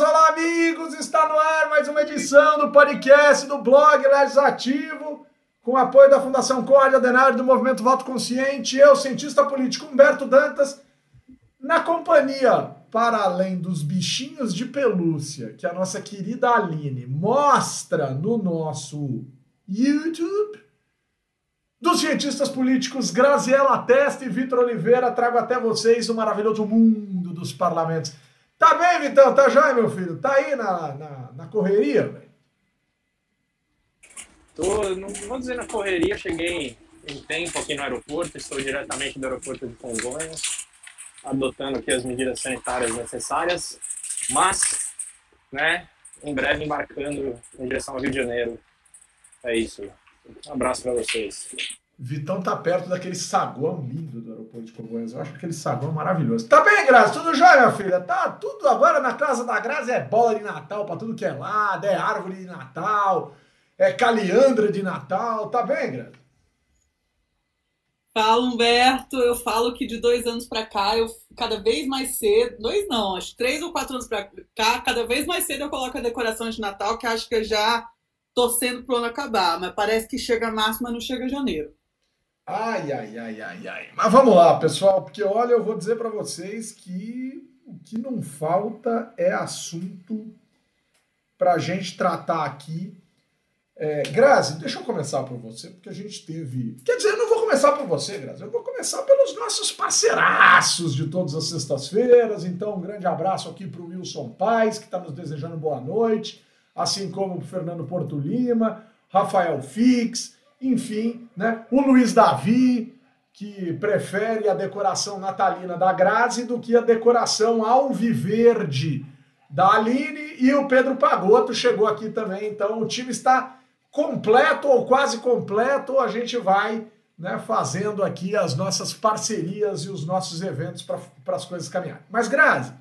olá amigos, está no ar mais uma edição do podcast do blog Legislativo, com apoio da Fundação Córdia Adenário do Movimento Voto Consciente, eu, cientista político Humberto Dantas, na companhia, para além dos bichinhos de pelúcia que a nossa querida Aline mostra no nosso YouTube, dos cientistas políticos Graziela Testa e Vitor Oliveira, trago até vocês o maravilhoso mundo dos parlamentos. Tá bem, Vitão? Tá jóia, meu filho? Tá aí na, na, na correria, velho? Tô, não vou dizer na correria, cheguei em tempo aqui no aeroporto, estou diretamente do aeroporto de Congonhas, adotando aqui as medidas sanitárias necessárias, mas, né, em breve embarcando em direção ao Rio de Janeiro. É isso. Um abraço para vocês. Vitão tá perto daquele saguão lindo do aeroporto de Congonhas. Eu acho aquele saguão maravilhoso. Tá bem, Graça? Tudo jóia, minha filha? Tá tudo agora na casa da Graça. É bola de Natal pra tudo que é lado, é árvore de Natal, é caliandra de Natal. Tá bem, Graça? Fala, Humberto. Eu falo que de dois anos para cá, eu cada vez mais cedo, dois não, acho três ou quatro anos para cá, cada vez mais cedo eu coloco a decoração de Natal, que acho que eu já torcendo pro ano acabar, mas parece que chega março, mas não chega janeiro. Ai, ai, ai, ai, ai. Mas vamos lá, pessoal, porque olha, eu vou dizer para vocês que o que não falta é assunto para a gente tratar aqui. É, Grazi, deixa eu começar por você, porque a gente teve. Quer dizer, eu não vou começar por você, Grazi, eu vou começar pelos nossos parceiraços de todas as sextas-feiras. Então, um grande abraço aqui para o Wilson Paz, que está nos desejando boa noite, assim como o Fernando Porto Lima, Rafael Fix enfim, né? O Luiz Davi, que prefere a decoração natalina da Grazi do que a decoração alviverde da Aline e o Pedro Pagotto chegou aqui também. Então o time está completo ou quase completo. A gente vai né, fazendo aqui as nossas parcerias e os nossos eventos para as coisas caminharem. Mas Grazi,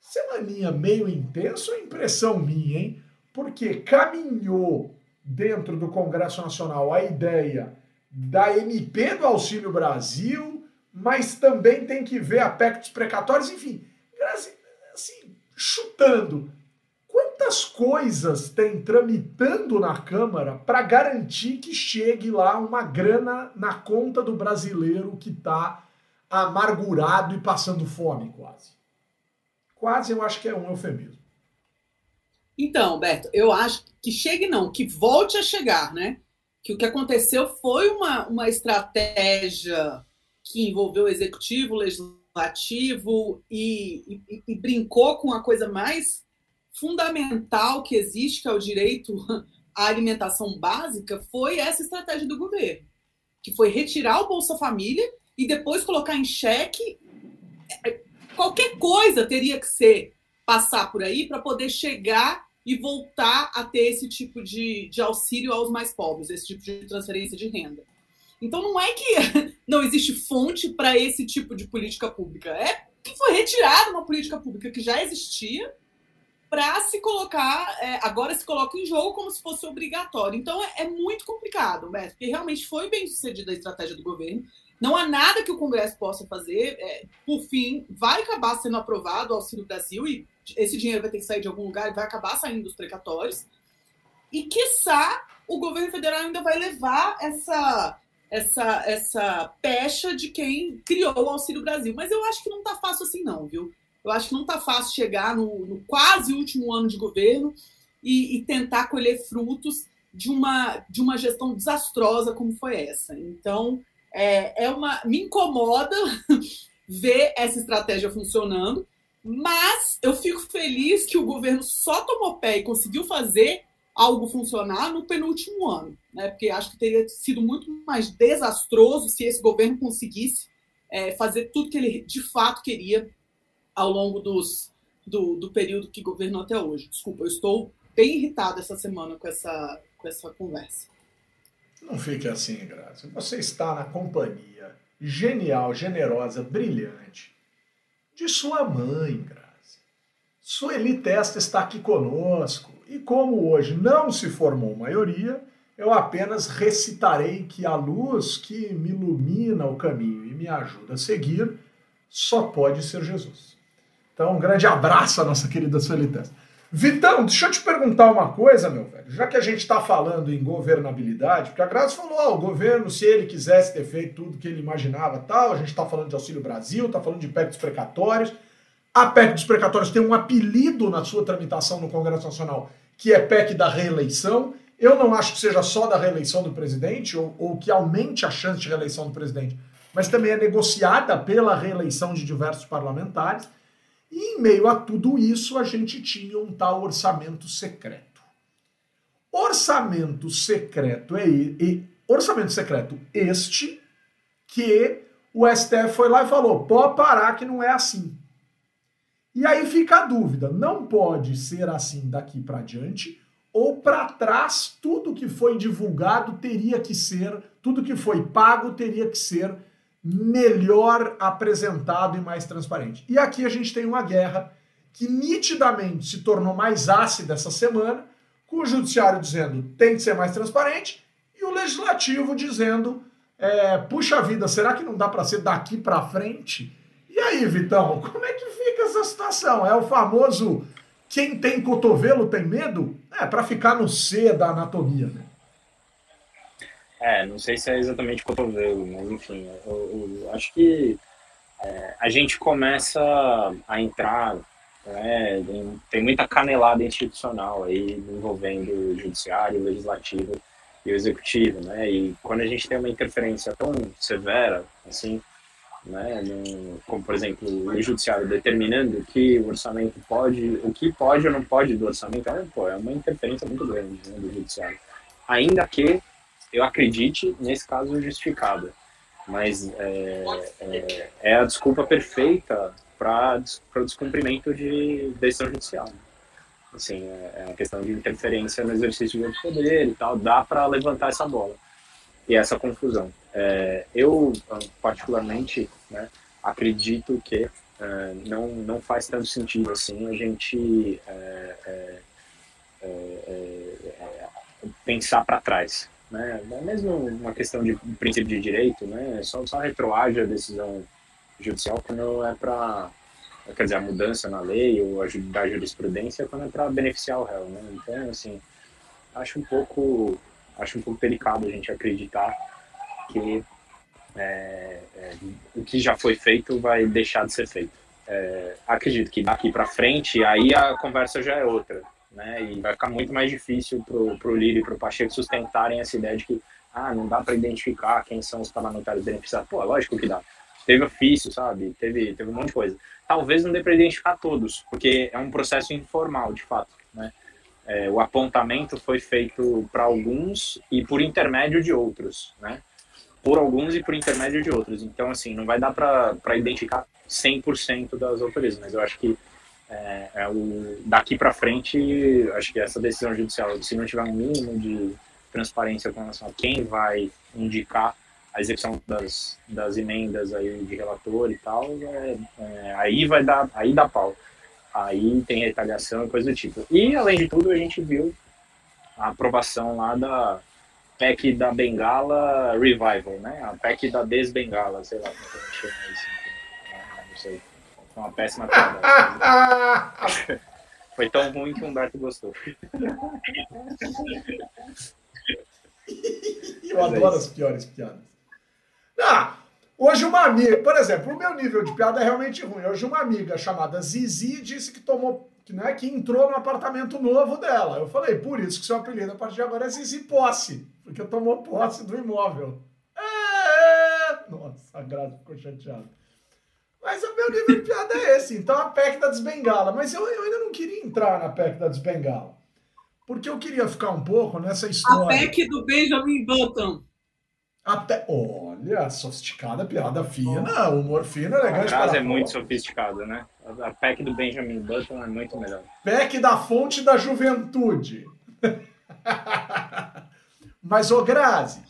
semaninha meio intensa ou impressão minha, hein? Porque caminhou dentro do Congresso Nacional a ideia da MP do Auxílio Brasil, mas também tem que ver a PEC dos precatórios, enfim, assim, chutando. Quantas coisas tem tramitando na Câmara para garantir que chegue lá uma grana na conta do brasileiro que está amargurado e passando fome, quase? Quase eu acho que é um eufemismo. Então, Beto, eu acho que chegue não, que volte a chegar, né? Que o que aconteceu foi uma, uma estratégia que envolveu o executivo, o legislativo e, e, e brincou com a coisa mais fundamental que existe, que é o direito à alimentação básica, foi essa estratégia do governo, que foi retirar o Bolsa Família e depois colocar em xeque é, qualquer coisa teria que ser passar por aí para poder chegar e voltar a ter esse tipo de, de auxílio aos mais pobres, esse tipo de transferência de renda. Então não é que não existe fonte para esse tipo de política pública, é que foi retirada uma política pública que já existia para se colocar, é, agora se coloca em jogo como se fosse obrigatório. Então é, é muito complicado, né? porque realmente foi bem sucedida a estratégia do governo. Não há nada que o Congresso possa fazer. É, por fim, vai acabar sendo aprovado o Auxílio Brasil e esse dinheiro vai ter que sair de algum lugar vai acabar saindo dos precatórios. E, quiçá, o governo federal ainda vai levar essa, essa, essa pecha de quem criou o Auxílio Brasil. Mas eu acho que não está fácil assim, não, viu? Eu acho que não está fácil chegar no, no, quase último ano de governo e, e, tentar colher frutos de uma, de uma gestão desastrosa como foi essa. Então, é, é uma me incomoda ver essa estratégia funcionando. Mas eu fico feliz que o governo só tomou pé e conseguiu fazer algo funcionar no penúltimo ano, né? Porque acho que teria sido muito mais desastroso se esse governo conseguisse é, fazer tudo que ele de fato queria ao longo dos, do, do período que governou até hoje. Desculpa, eu estou bem irritado essa semana com essa, com essa conversa. Não fique assim, Graça. Você está na companhia genial, generosa, brilhante de sua mãe, Graça. Sueli Testa está aqui conosco e como hoje não se formou maioria, eu apenas recitarei que a luz que me ilumina o caminho e me ajuda a seguir só pode ser Jesus. Então, um grande abraço à nossa querida Sueli Testa. Vitão, deixa eu te perguntar uma coisa, meu velho. Já que a gente está falando em governabilidade, porque a Graça falou, ó, o governo, se ele quisesse ter feito tudo que ele imaginava tal, a gente está falando de Auxílio Brasil, está falando de PEC dos precatórios. A PEC dos precatórios tem um apelido na sua tramitação no Congresso Nacional, que é PEC da reeleição. Eu não acho que seja só da reeleição do presidente, ou, ou que aumente a chance de reeleição do presidente, mas também é negociada pela reeleição de diversos parlamentares. E em meio a tudo isso, a gente tinha um tal orçamento secreto. Orçamento secreto é e, orçamento secreto este que o STF foi lá e falou: pode parar que não é assim. E aí fica a dúvida: não pode ser assim daqui para diante, ou para trás, tudo que foi divulgado teria que ser, tudo que foi pago teria que ser melhor apresentado e mais transparente. E aqui a gente tem uma guerra que nitidamente se tornou mais ácida essa semana, com o judiciário dizendo tem que ser mais transparente e o legislativo dizendo é, puxa vida, será que não dá para ser daqui para frente? E aí, Vitão, como é que fica essa situação? É o famoso quem tem cotovelo tem medo? É, para ficar no C da anatomia, né? É, não sei se é exatamente cotovelo, mas enfim, eu, eu acho que é, a gente começa a entrar, né, tem muita canelada institucional aí envolvendo o judiciário, o legislativo e o executivo, né, e quando a gente tem uma interferência tão severa, assim, né, no, como por exemplo o judiciário determinando que o orçamento pode, o que pode ou não pode do orçamento, é, pô, é uma interferência muito grande né, do judiciário. Ainda que eu acredite, nesse caso, justificada. Mas é, é, é a desculpa perfeita para o descumprimento de decisão judicial. Assim, é, é uma questão de interferência no exercício do poder e tal, dá para levantar essa bola e essa confusão. É, eu, particularmente, né, acredito que é, não, não faz tanto sentido assim a gente é, é, é pensar para trás né? É mesmo uma questão de princípio de direito, né? Só, só retroage a decisão judicial quando é para, quer dizer, a mudança na lei ou a da jurisprudência quando é para beneficiar o réu, né? Então, assim, acho um pouco, acho um pouco delicado a gente acreditar que é, é, o que já foi feito vai deixar de ser feito. É, acredito que daqui para frente aí a conversa já é outra né? E vai ficar muito mais difícil para o Lírio e para o Pacheco sustentarem essa ideia de que ah, não dá para identificar quem são os parlamentares beneficiados. Pô, lógico que dá. Teve ofício, sabe? Teve, teve um monte de coisa. Talvez não dê para identificar todos, porque é um processo informal, de fato, né? É, o apontamento foi feito para alguns e por intermédio de outros, né? Por alguns e por intermédio de outros. Então, assim, não vai dar para identificar 100% das autorias, mas eu acho que é, é o, daqui para frente, acho que essa decisão judicial, se não tiver um mínimo de transparência com relação a quem vai indicar a execução das, das emendas aí de relator e tal, é, é, aí vai dar, aí dá pau. Aí tem retaliação e coisa do tipo. E, além de tudo, a gente viu a aprovação lá da PEC da Bengala Revival, né? A PEC da Desbengala, sei lá como é que chama isso. Foi uma péssima piada. Foi tão ruim que o Humberto gostou. Eu adoro as piores piadas. Ah, hoje uma amiga, por exemplo, o meu nível de piada é realmente ruim. Hoje uma amiga chamada Zizi disse que tomou, né, que entrou no apartamento novo dela. Eu falei, por isso que seu apelido a partir de agora é Zizi Posse, porque tomou posse do imóvel. É... Nossa, a Graça ficou chateada. Mas o meu nível de piada é esse. Então a PEC da desbengala. Mas eu, eu ainda não queria entrar na PEC da desbengala. Porque eu queria ficar um pouco nessa história. A PEC do Benjamin Button. Até, olha, sofisticada, piada fina, humor fino, elegante. A frase é muito sofisticada, né? A PEC do Benjamin Button é muito melhor. PEC da fonte da juventude. Mas, ô Grazi,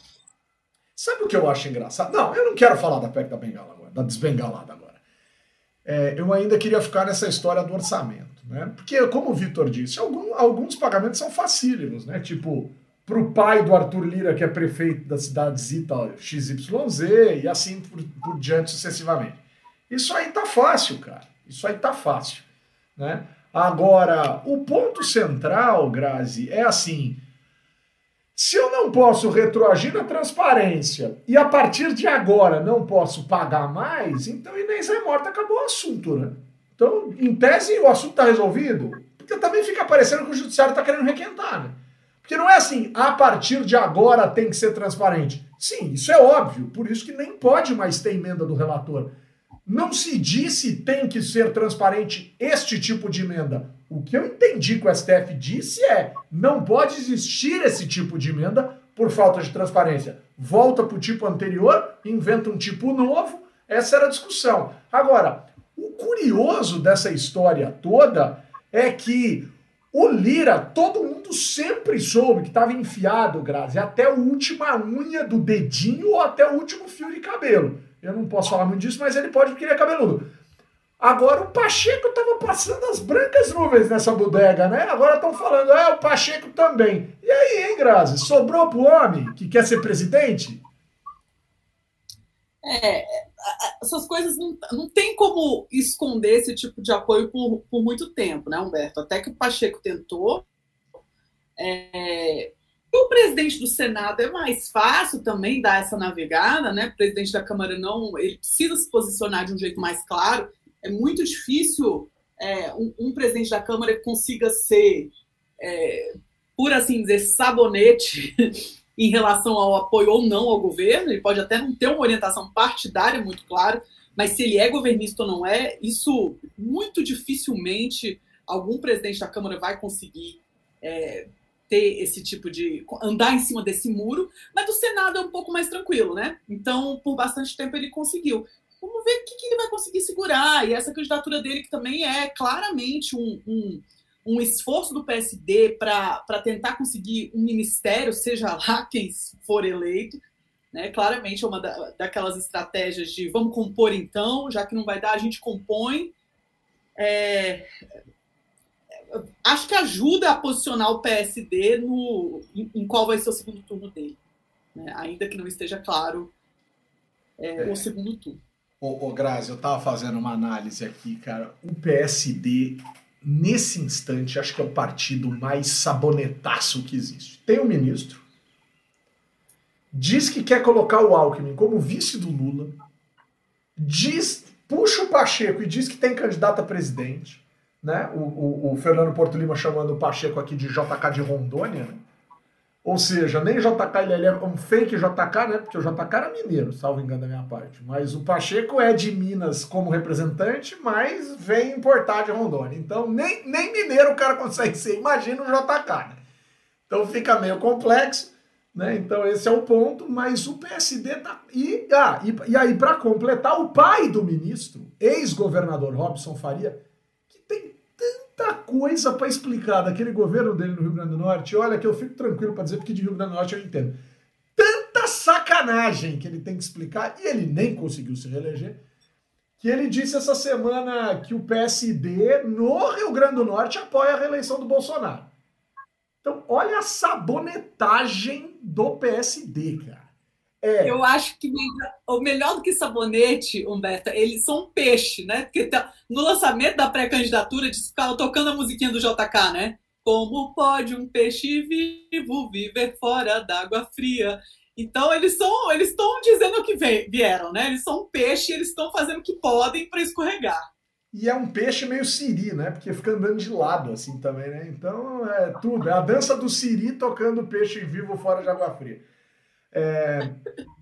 sabe o que eu acho engraçado? Não, eu não quero falar da PEC da bengala agora, da desbengalada agora é, eu ainda queria ficar nessa história do orçamento, né? Porque, como o Vitor disse, algum, alguns pagamentos são facílimos, né? Tipo, para o pai do Arthur Lira, que é prefeito da cidade Zita XYZ, e assim por, por diante sucessivamente. Isso aí tá fácil, cara. Isso aí tá fácil. Né? Agora, o ponto central, Grazi, é assim: se eu não posso retroagir na transparência e a partir de agora não posso pagar mais, então Inês é morta, acabou o assunto, né? Então, em tese, o assunto está resolvido. Porque também fica parecendo que o judiciário está querendo requentar, né? Porque não é assim, a partir de agora tem que ser transparente. Sim, isso é óbvio, por isso que nem pode mais ter emenda do relator. Não se disse tem que ser transparente este tipo de emenda. O que eu entendi que o STF disse é não pode existir esse tipo de emenda por falta de transparência. Volta para o tipo anterior, inventa um tipo novo. Essa era a discussão. Agora, o curioso dessa história toda é que o Lira, todo mundo sempre soube que estava enfiado, Grazi, até a última unha do dedinho ou até o último fio de cabelo. Eu não posso falar muito disso, mas ele pode porque ele é cabeludo. Agora o Pacheco estava passando as brancas nuvens nessa bodega, né? Agora estão falando, é, o Pacheco também. E aí, hein, Grazi? Sobrou pro homem que quer ser presidente? É, essas coisas não, não tem como esconder esse tipo de apoio por, por muito tempo, né, Humberto? Até que o Pacheco tentou. É, o presidente do Senado é mais fácil também dar essa navegada, né? O presidente da Câmara não, ele precisa se posicionar de um jeito mais claro é muito difícil é, um, um, presidente da Câmara que consiga ser, é, por assim dizer, sabonete em relação ao apoio ou não ao governo. Ele pode até não ter uma orientação partidária muito clara, mas se ele é governista ou não é, isso muito dificilmente algum presidente da Câmara vai conseguir é, ter esse tipo de. andar em cima desse muro, mas do Senado é um pouco mais tranquilo, né? Então, por bastante tempo ele conseguiu. Vamos ver o que, que, ele vai conseguir segurar. E essa candidatura dele, que também é claramente um, um, um esforço do PSD para tentar conseguir um ministério, seja lá quem for eleito. Né? Claramente é uma da, daquelas estratégias de vamos compor então, já que não vai dar, a gente compõe. É, acho que ajuda a posicionar o PSD no, em, em qual vai ser o segundo turno dele. Né? Ainda que não esteja claro é, é. o segundo turno. Ô, ô Grazi, eu tava fazendo uma análise aqui, cara. O PSD, nesse instante, acho que é o partido mais sabonetaço que existe. Tem um ministro, diz que quer colocar o Alckmin como vice do Lula, diz, puxa o Pacheco e diz que tem candidato a presidente, né? O, o, o Fernando Porto Lima chamando o Pacheco aqui de JK de Rondônia, né? Ou seja, nem JK ele é um fake JK, né? Porque o JK era mineiro, salvo engano da minha parte. Mas o Pacheco é de Minas como representante, mas vem importar de Rondônia. Então, nem, nem mineiro o cara consegue ser. Imagina o JK, né? Então fica meio complexo, né? Então esse é o ponto. Mas o PSD tá. E, ah, e, e aí, para completar, o pai do ministro, ex-governador Robson Faria, tanta coisa para explicar daquele governo dele no Rio Grande do Norte. Olha, que eu fico tranquilo para dizer, porque de Rio Grande do Norte eu entendo. Tanta sacanagem que ele tem que explicar, e ele nem conseguiu se reeleger, que ele disse essa semana que o PSD no Rio Grande do Norte apoia a reeleição do Bolsonaro. Então, olha a sabonetagem do PSD, cara. É. Eu acho que o melhor do que sabonete, Humberto, eles são um peixe, né? Porque tá, no lançamento da pré-candidatura, eles ficavam tocando a musiquinha do JK, né? Como pode um peixe vivo viver fora d'água fria? Então eles são, eles estão dizendo que vieram, né? Eles são um peixe, eles estão fazendo o que podem para escorregar. E é um peixe meio siri, né? Porque fica andando de lado assim também, né? Então é tudo, é a dança do siri tocando peixe vivo fora de água fria. É...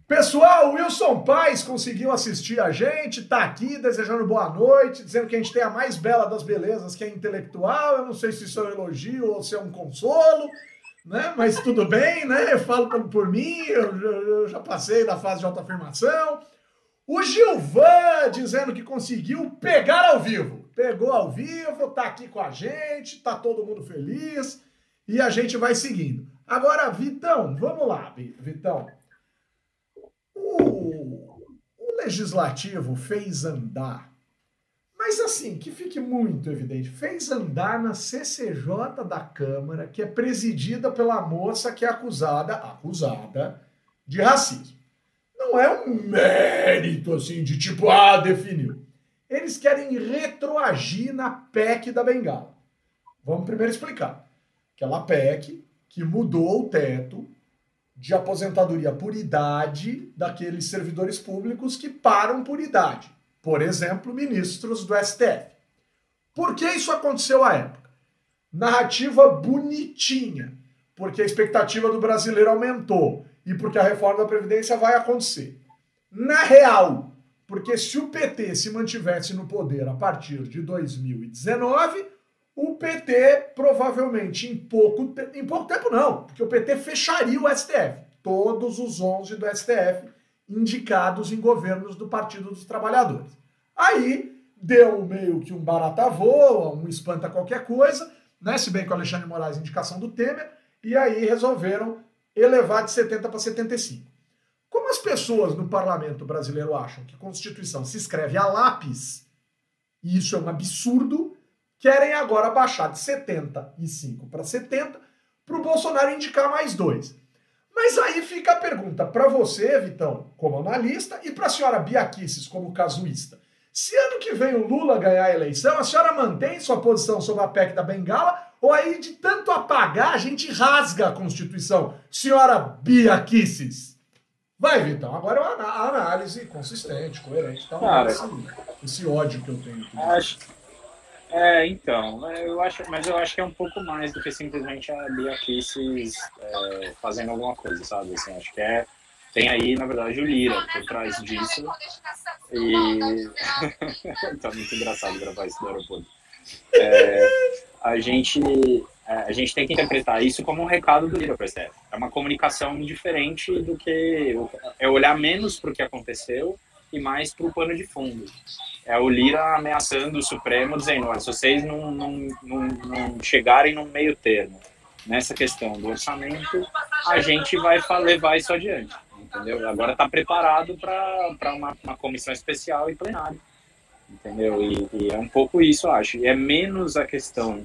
Pessoal, Wilson Paz conseguiu assistir a gente, tá aqui desejando boa noite, dizendo que a gente tem a mais bela das belezas, que é intelectual. Eu não sei se isso é um elogio ou se é um consolo, né? Mas tudo bem, né? Eu falo por, por mim, eu, eu, já passei da fase de autoafirmação. O Gilvan dizendo que conseguiu pegar ao vivo. Pegou ao vivo, tá aqui com a gente, tá todo mundo feliz e a gente vai seguindo. Agora, Vitão, vamos lá, Vitão. O, o legislativo fez andar, mas assim, que fique muito evidente, fez andar na CCJ da Câmara, que é presidida pela moça que é acusada, acusada de racismo. Não é um mérito assim de tipo, ah, definiu. Eles querem retroagir na PEC da Bengala. Vamos primeiro explicar. Aquela PEC que mudou o teto de aposentadoria por idade daqueles servidores públicos que param por idade. Por exemplo, ministros do STF. Por que isso aconteceu à época? Narrativa bonitinha, porque a expectativa do brasileiro aumentou e porque a reforma da Previdência vai acontecer. Na real, porque se o PT se mantivesse no poder a partir de 2019, o PT provavelmente em pouco, em pouco tempo não, porque o PT fecharia o STF. Todos os 11 do STF indicados em governos do Partido dos Trabalhadores. Aí deu meio que um barata voa, um espanta qualquer coisa, né? se bem que o Alexandre Moraes indicação do Temer, e aí resolveram elevar de 70 para 75. Como as pessoas no parlamento brasileiro acham que Constituição se escreve a lápis, e isso é um absurdo, querem agora baixar de 75 para 70 para o Bolsonaro indicar mais dois. Mas aí fica a pergunta para você, Vitão, como analista, e para a senhora Bia como casuísta. Se ano que vem o Lula ganhar a eleição, a senhora mantém sua posição sobre a PEC da Bengala ou aí de tanto apagar a gente rasga a Constituição? Senhora Bia Vai, Vitão. Agora é uma análise consistente, coerente. Então, Cara, esse, esse ódio que eu tenho. Acho, é, então, é, eu acho, mas eu acho que é um pouco mais do que simplesmente a Bia Kisses é, fazendo alguma coisa, sabe? Assim, acho que é tem aí, na verdade, o Lira por trás disso. E. tá muito engraçado gravar isso do aeroporto. É, a, gente, é, a gente tem que interpretar isso como um recado do Lira para STF. É uma comunicação diferente do que. É olhar menos para o que aconteceu e mais para o pano de fundo. É o Lira ameaçando o Supremo, dizendo: olha, se vocês não, não, não, não chegarem no meio termo nessa questão do orçamento, a gente vai levar isso adiante entendeu? Agora está preparado para uma, uma comissão especial e plenário, entendeu? E, e, é um pouco isso, eu acho. E é menos a questão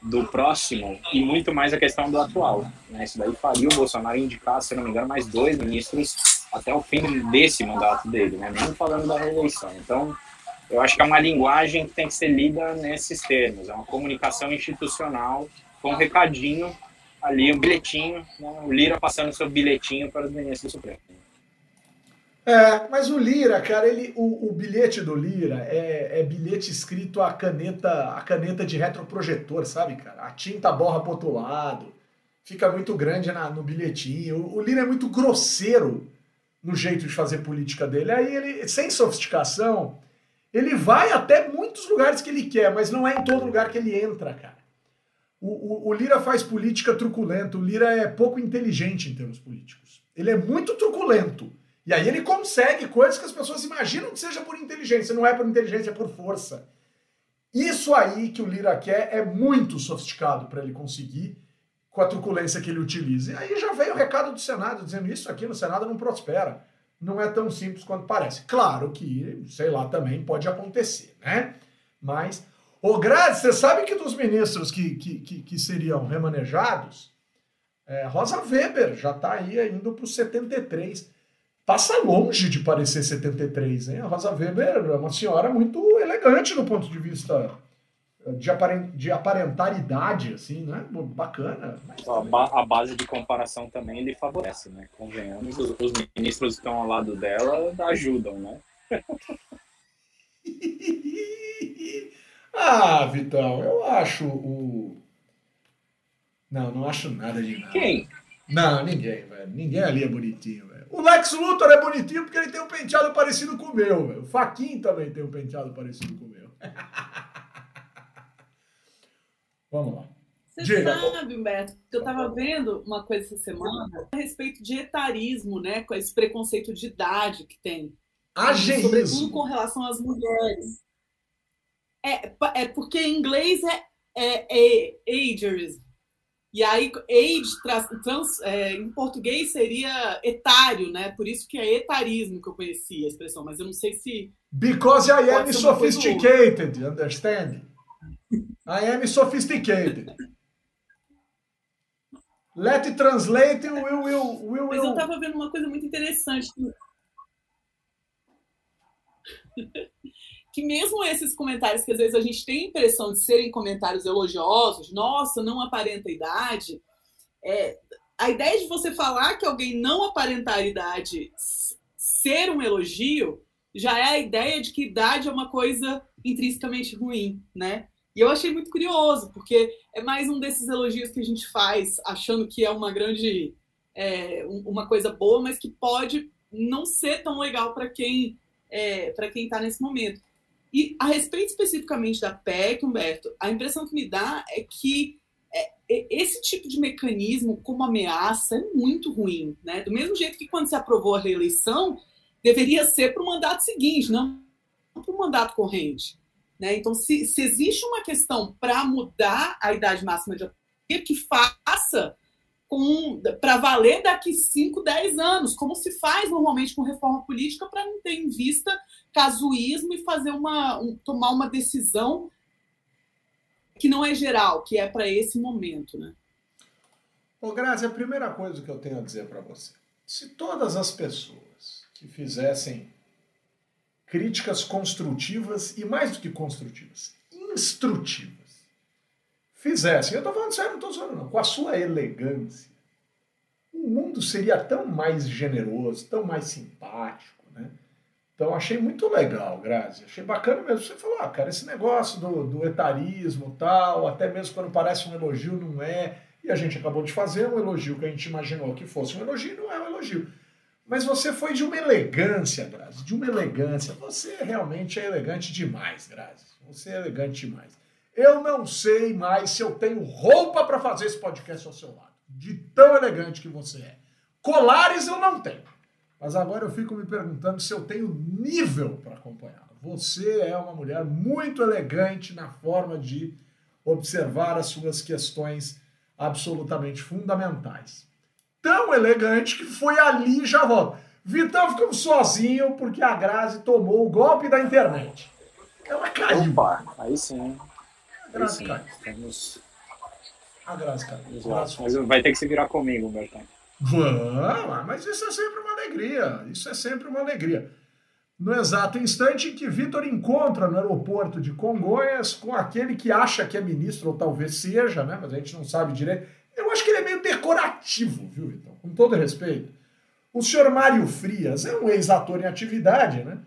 do próximo e muito mais a questão do atual. Né? Isso daí faria o Bolsonaro indicar, se não me engano, mais dois ministros até o fim desse mandato dele, né? Mesmo falando da reeleição. Então, eu acho que é uma linguagem que tem que ser lida nesses termos. É uma comunicação institucional com um recadinho ali um bilhetinho, né? o Lira passando seu bilhetinho para os ministros Supremo. É, mas o Lira, cara, ele, o, o bilhete do Lira é, é, bilhete escrito a caneta, a caneta de retroprojetor, sabe, cara? A tinta borra pro outro lado, fica muito grande na, no bilhetinho. O, o Lira é muito grosseiro no jeito de fazer política dele. Aí ele, sem sofisticação, ele vai até muitos lugares que ele quer, mas não é em todo lugar que ele entra, cara. O, o, o, Lira faz política truculenta. O Lira é pouco inteligente em termos políticos. Ele é muito truculento. E aí ele consegue coisas que as pessoas imaginam que seja por inteligência. Não é por inteligência, é por força. Isso aí que o Lira quer é muito sofisticado para ele conseguir com a truculência que ele utiliza. E aí já veio o recado do Senado dizendo isso aqui no Senado não prospera. Não é tão simples quanto parece. Claro que, sei lá, também pode acontecer, né? Mas Ô, Grade, você sabe que dos ministros que, que, que, que seriam remanejados, é, Rosa Weber já está aí indo para os 73. Passa longe de parecer 73, hein? A Rosa Weber é uma senhora muito elegante do ponto de vista de, aparent, de aparentar idade, assim, né? Bacana. A, a, base de comparação também ele favorece, né? Convenhamos, os, os ministros que estão ao lado dela ajudam, né? Ah, Vitão, eu acho o. Não, não acho nada de nada. Quem? Não, ninguém, velho. Ninguém ali é bonitinho, velho. O Lex Luthor é bonitinho porque ele tem um penteado parecido com o meu, velho. O Faquin também tem um penteado parecido com o meu. Vamos lá. Você Diga. sabe, Humberto, que eu estava vendo uma coisa essa semana a respeito de etarismo, né? Com esse preconceito de idade que tem. Ageísmo. Sobretudo com relação às mulheres. É, é porque em inglês é, é, é ageism. E aí, age, trans, é, em português seria etário, né? Por isso que é etarismo que eu conhecia a expressão, mas eu não sei se. Because I am sophisticated, understand? I am sophisticated. Let it translate, will. will, will mas eu estava vendo uma coisa muito interessante. que mesmo esses comentários que às vezes a gente tem a impressão de serem comentários elogiosos, nossa, não aparenta idade, é, a ideia de você falar que alguém não aparentar idade ser um elogio já é a ideia de que idade é uma coisa intrinsecamente ruim, né? E eu achei muito curioso, porque é mais um desses elogios que a gente faz achando que é uma grande, é, uma coisa boa, mas que pode não ser tão legal para quem é, para quem está nesse momento. E a respeito especificamente da PEC, Humberto, a impressão que me dá é que é, esse tipo de mecanismo como ameaça é muito ruim, né? Do mesmo jeito que quando se aprovou a reeleição, deveria ser para o mandato seguinte, não para o mandato corrente. Né? Então, se, se existe uma questão para mudar a idade máxima de aposentadoria, que faça para valer daqui 5, 10 anos, como se faz normalmente com reforma política, para não ter em vista casuísmo e fazer uma, um, tomar uma decisão que não é geral, que é para esse momento. Né? Ô, Grazi, a primeira coisa que eu tenho a dizer para você: se todas as pessoas que fizessem críticas construtivas e mais do que construtivas, instrutivas, fizessem, eu estou falando sério, não estou zoando não, com a sua elegância, o mundo seria tão mais generoso, tão mais simpático, né? Então achei muito legal, Grazi. Achei bacana mesmo. Você falou, ah, cara, esse negócio do, do etarismo tal, até mesmo quando parece um elogio, não é. E a gente acabou de fazer um elogio que a gente imaginou que fosse um elogio, não é um elogio. Mas você foi de uma elegância, Grazi, de uma elegância. Você realmente é elegante demais, Grazi. Você é elegante demais. Eu não sei mais se eu tenho roupa para fazer esse podcast ao seu lado. De tão elegante que você é. Colares eu não tenho. Mas agora eu fico me perguntando se eu tenho nível para acompanhá-la. Você é uma mulher muito elegante na forma de observar as suas questões absolutamente fundamentais. Tão elegante que foi ali e já volta. Vitão ficamos sozinho porque a Grazi tomou o golpe da internet. Ela caiu. Opa, aí sim. A Grazi caiu. Estamos... A Grazi caiu. Mas vai ter que se virar comigo, Bertão. Vamos, mas isso é sempre uma alegria. Isso é sempre uma alegria. No exato instante em que Vitor encontra no aeroporto de Congonhas com aquele que acha que é ministro, ou talvez seja, né? Mas a gente não sabe direito. Eu acho que ele é decorativo, viu, Vitor? Com todo respeito. O senhor Mário Frias é um ex-ator em atividade, né?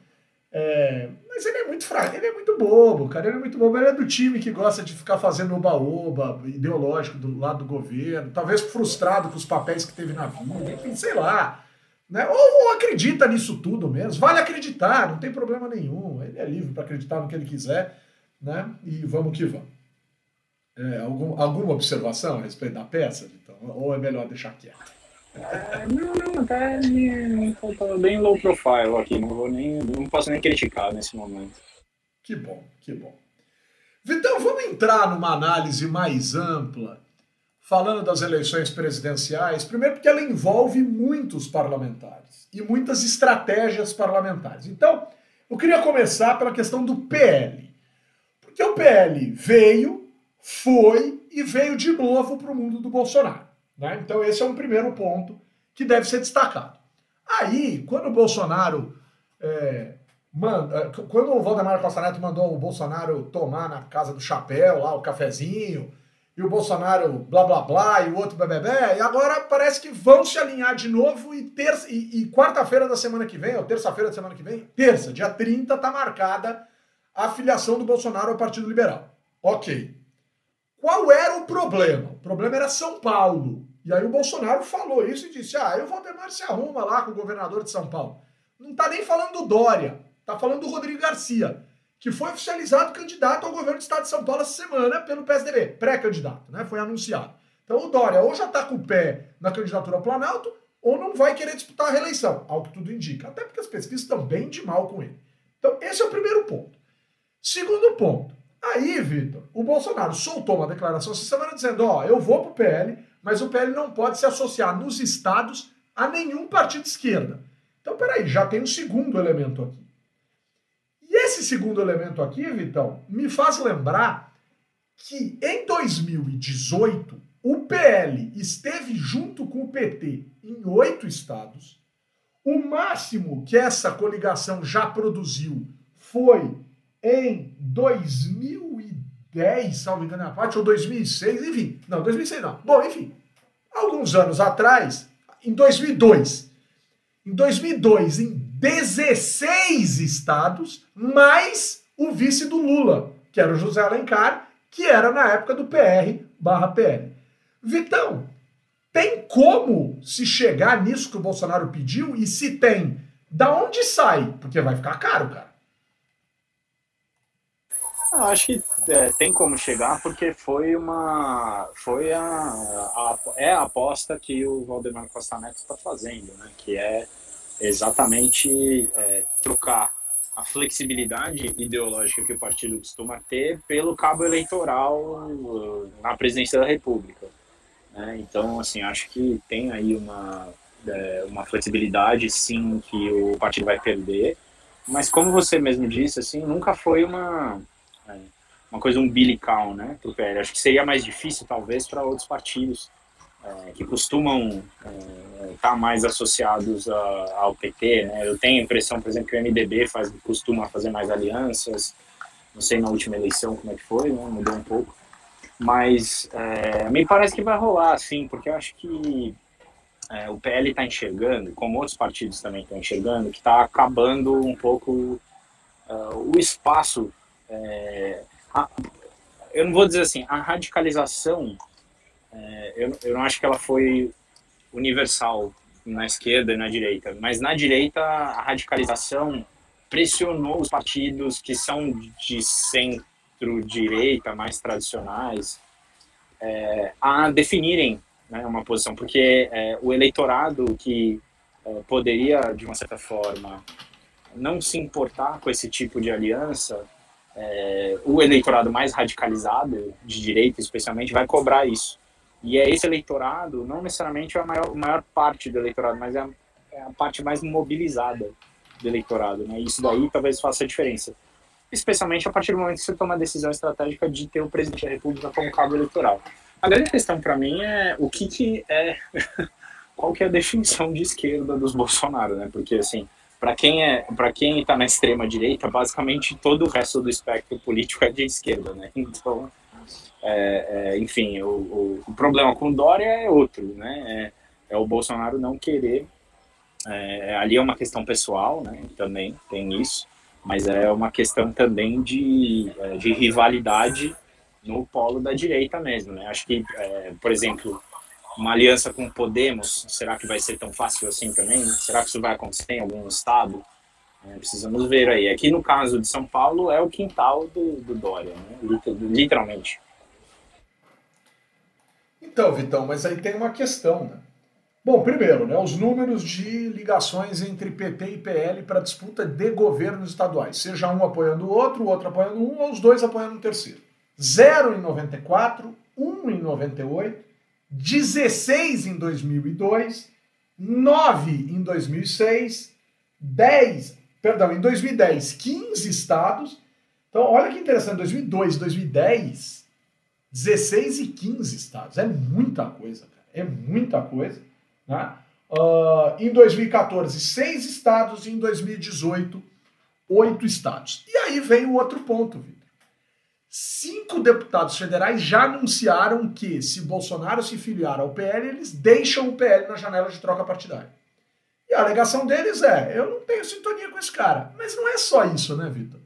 É, mas ele é muito fraco, ele é muito bobo, cara. Ele é muito bobo. Ele é do time que gosta de ficar fazendo oba-oba ideológico do lado do governo, talvez frustrado com os papéis que teve na vida, enfim, sei lá. Né? Ou, ou acredita nisso tudo mesmo. Vale acreditar, não tem problema nenhum. Ele é livre para acreditar no que ele quiser, né? E vamos que vamos. É, algum, alguma observação a respeito da peça, então? Ou é melhor deixar quieto? É, não, não, até me faltava bem low profile aqui, não vou nem, não posso nem criticar nesse momento. Que bom, que bom. Vitão, vamos entrar numa análise mais ampla, falando das eleições presidenciais, primeiro porque ela envolve muitos parlamentares e muitas estratégias parlamentares. Então, eu queria começar pela questão do PL. Porque o PL veio, foi e veio de novo para o mundo do Bolsonaro. Né? Então, esse é um primeiro ponto que deve ser destacado. Aí, quando o Bolsonaro. É, manda, quando o Valdemar Costa Neto mandou o Bolsonaro tomar na casa do chapéu lá o cafezinho, e o Bolsonaro blá blá blá, e o outro bebê, e agora parece que vão se alinhar de novo e, e, e quarta-feira da semana que vem, ou terça-feira da semana que vem, terça, dia 30, tá marcada a filiação do Bolsonaro ao Partido Liberal. Ok. Qual era o problema? O problema era São Paulo. E aí o Bolsonaro falou isso e disse: ah, o Valdemar se arruma lá com o governador de São Paulo. Não está nem falando do Dória, está falando do Rodrigo Garcia, que foi oficializado candidato ao governo do estado de São Paulo essa semana pelo PSDB, pré-candidato, né? Foi anunciado. Então o Dória ou já está com o pé na candidatura ao Planalto, ou não vai querer disputar a reeleição, ao que tudo indica. Até porque as pesquisas estão bem de mal com ele. Então, esse é o primeiro ponto. Segundo ponto, Aí, Vitor, o Bolsonaro soltou uma declaração essa semana dizendo: ó, eu vou pro PL, mas o PL não pode se associar nos estados a nenhum partido de esquerda. Então, peraí, já tem um segundo elemento aqui. E esse segundo elemento aqui, Vitão, me faz lembrar que em 2018 o PL esteve junto com o PT em oito estados. O máximo que essa coligação já produziu foi em 2010, salvo engano a parte, ou 2006, enfim. Não, 2006 não. Bom, enfim. Alguns anos atrás, em 2002. Em 2002, em 16 estados, mais o vice do Lula, que era o José Alencar, que era na época do PR barra PL. Vitão, tem como se chegar nisso que o Bolsonaro pediu? E se tem, da onde sai? Porque vai ficar caro, cara. Eu acho que é, tem como chegar porque foi uma foi a, a, é a aposta que o Valdemar Costa Neto está fazendo, né? Que é exatamente é, trocar a flexibilidade ideológica que o partido costuma ter pelo cabo eleitoral uh, na presidência da República. Né? Então, assim, acho que tem aí uma, é, uma flexibilidade, sim, que o partido vai perder, mas como você mesmo disse, assim, nunca foi uma, uma coisa umbilical, né, para o PL. Acho que seria mais difícil, talvez, para outros partidos é, que costumam estar é, tá mais associados a, ao PT, né? Eu tenho a impressão, por exemplo, que o MDB faz, costuma fazer mais alianças. Não sei na última eleição como é que foi, né? mudou um pouco. Mas é, me parece que vai rolar, assim, porque eu acho que é, o PL está enxergando, como outros partidos também estão enxergando, que está acabando um pouco uh, o espaço. É, a, eu não vou dizer assim, a radicalização é, eu, eu não acho que ela foi universal na esquerda e na direita, mas na direita a radicalização pressionou os partidos que são de centro-direita, mais tradicionais, é, a definirem né, uma posição, porque é, o eleitorado que é, poderia, de uma certa forma, não se importar com esse tipo de aliança, é, o eleitorado mais radicalizado, de direita especialmente, vai cobrar isso. E é esse eleitorado, não necessariamente a maior, maior parte do eleitorado, mas é a, é a, parte mais mobilizada do eleitorado. Né? Isso daí talvez faça a diferença. Especialmente a partir do momento que você toma a decisão estratégica de ter o presidente da República como cabo eleitoral. A grande questão para mim é o que, que é. qual que é a definição de esquerda dos Bolsonaro, né? Porque, assim, para quem é para quem está na extrema direita basicamente todo o resto do espectro político é de esquerda né então é, é, enfim, o, o, o, problema com Dória é outro, né? É, é o Bolsonaro não querer. É, ali é uma questão pessoal, né? Também tem isso, mas é uma questão também de, é, de rivalidade no polo da direita mesmo, né? Acho que, é, por exemplo, uma aliança com Podemos, será que vai ser tão fácil assim também? Né? Será que isso vai acontecer em algum estado? É, precisamos ver aí. Aqui no caso de São Paulo é o quintal do, do Dória, né? literalmente. Então, Vitão, mas aí tem uma questão, né? Bom, primeiro, né, os números de ligações entre PT e PL para disputa de governos estaduais, seja um apoiando o outro, o outro apoiando um, ou os dois apoiando o terceiro. 0 em 94, 1 em 98, 16 em 2002, 9 em 2006, 10, perdão, em 2010, 15 estados. Então, olha que interessante, 2002, 2010, 16 e 15 estados. É muita coisa, cara. É muita coisa. Né? Uh, em 2014, seis estados. E em 2018, oito estados. E aí vem o outro ponto, Vitor. Cinco deputados federais já anunciaram que, se Bolsonaro se filiar ao PL, eles deixam o PL na janela de troca partidária. E a alegação deles é: eu não tenho sintonia com esse cara. Mas não é só isso, né, Vitor?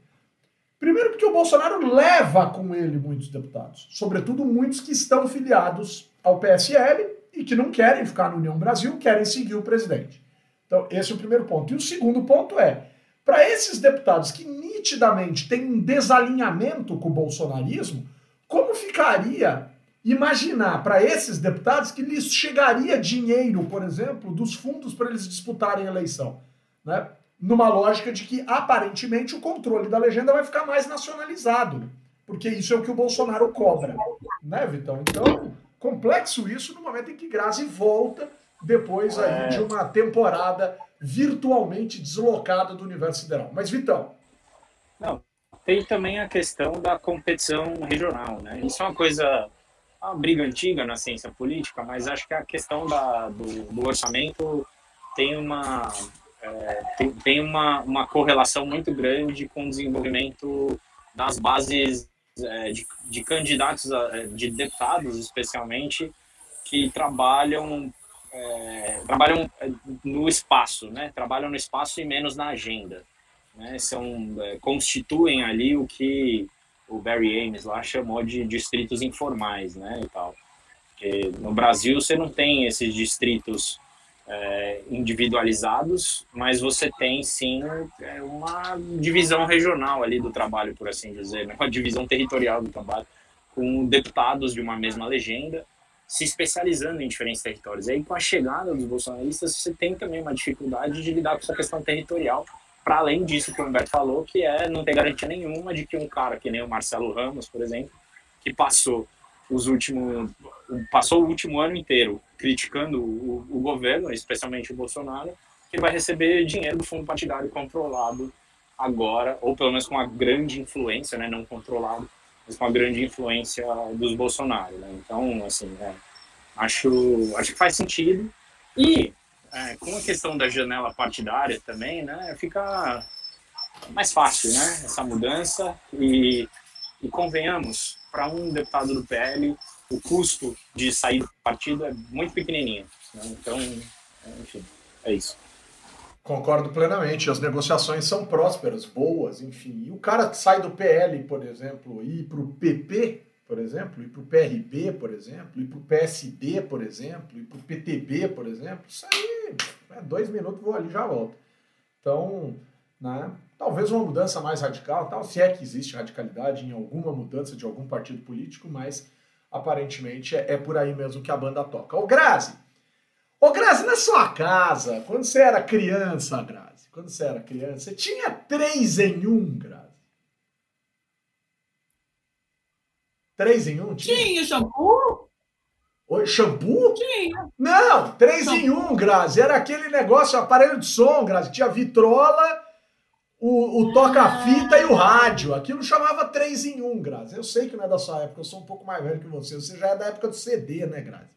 Primeiro, porque o Bolsonaro leva com ele muitos deputados, sobretudo muitos que estão filiados ao PSL e que não querem ficar na União Brasil, querem seguir o presidente. Então, esse é o primeiro ponto. E o segundo ponto é: para esses deputados que nitidamente têm um desalinhamento com o bolsonarismo, como ficaria imaginar para esses deputados que lhes chegaria dinheiro, por exemplo, dos fundos para eles disputarem a eleição? Né? numa lógica de que aparentemente o controle da legenda vai ficar mais nacionalizado, porque isso é o que o Bolsonaro cobra, né, Vitão? Então, complexo isso no momento em que Grazi volta depois aí de uma temporada virtualmente deslocada do universo sideral. Mas Vitão, não, tem também a questão da competição regional, né? Isso é uma coisa uma briga antiga na ciência política, mas acho que a questão da, do, do orçamento tem uma é, tem, tem uma, uma correlação muito grande com o desenvolvimento das bases é, de, de, candidatos, a, de deputados especialmente, que trabalham é, trabalham no espaço, né? Trabalham no espaço e menos na agenda, né? São é, constituem ali o que o Barry Ames lá chamou de distritos informais, né? E tal. Porque no Brasil você não tem esses distritos é, individualizados, mas você tem sim é, uma divisão regional ali do trabalho, por assim dizer, né? uma divisão territorial do trabalho, com deputados de uma mesma legenda se especializando em diferentes territórios. E aí, com a chegada dos bolsonaristas, você tem também uma dificuldade de lidar com essa questão territorial, para além disso que o Humberto falou, que é não ter garantia nenhuma de que um cara que nem o Marcelo Ramos, por exemplo, que passou os últimos passou o último ano inteiro criticando o, o governo, especialmente o Bolsonaro, que vai receber dinheiro do fundo partidário controlado agora, ou pelo menos com uma grande influência, né, não controlado, mas com uma grande influência dos Bolsonaro. Né? Então, assim, é, acho, acho que faz sentido. E é, com a questão da janela partidária também, né, fica mais fácil, né, essa mudança. E, e convenhamos, para um deputado do PL, o custo de sair do partido é muito pequenininho. Né? Então, enfim, é isso. Concordo plenamente. As negociações são prósperas, boas, enfim. E o cara sai do PL, por exemplo, e ir para o PP, por exemplo, ir para o PRB, por exemplo, ir para o PSD, por exemplo, ir para o PTB, por exemplo, isso aí, é dois minutos, vou ali já volto. Então, né, talvez uma mudança mais radical, tal, se é que existe radicalidade em alguma mudança de algum partido político, mas aparentemente é, é por aí mesmo que a banda toca. Ô Grazi, ô Grazi, na sua casa, quando você era criança, Grazi, quando você era criança, você tinha três em um, Grazi? Três em um? Tinha, tinha shampoo? Oi, shampoo? Tinha. Não, três shampoo. em um, Grazi. Era aquele negócio, aparelho de som, Grazi. Tinha vitrola o, o toca-fita ah. e o rádio. Aquilo chamava 3 em 1, Grazi. Eu sei que não é da sua época, eu sou um pouco mais velho que você. Você já é da época do CD, né, Grazi?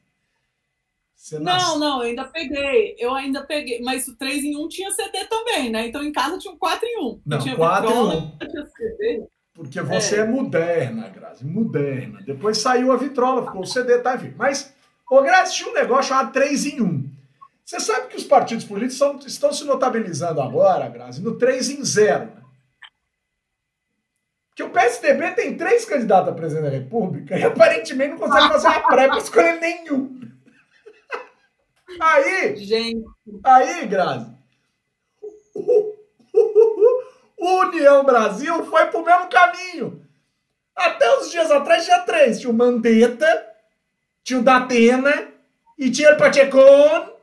Você não, nasce... não, eu ainda peguei. Eu ainda peguei. Mas o 3 em 1 tinha CD também, né? Então em casa tinha um 4 em 1. Não, tinha 4 vitrola, em 1. Tinha CD. Porque você é. é moderna, Grazi, moderna. Depois saiu a vitrola, ficou o CD, tá, enfim. Mas, ô Grazi, tinha um negócio chamado 3 em 1. Você sabe que os partidos políticos são, estão se notabilizando agora, Grazi, no 3 em 0. Né? Porque o PSDB tem três candidatos a presidente da República e aparentemente não consegue fazer uma pré para escolher nenhum. Aí, Gente. aí, Grazi, o, União Brasil foi pro mesmo caminho. Até uns dias atrás tinha três. Tinha o Mandetta, tinha o Datena e tinha o Pachecon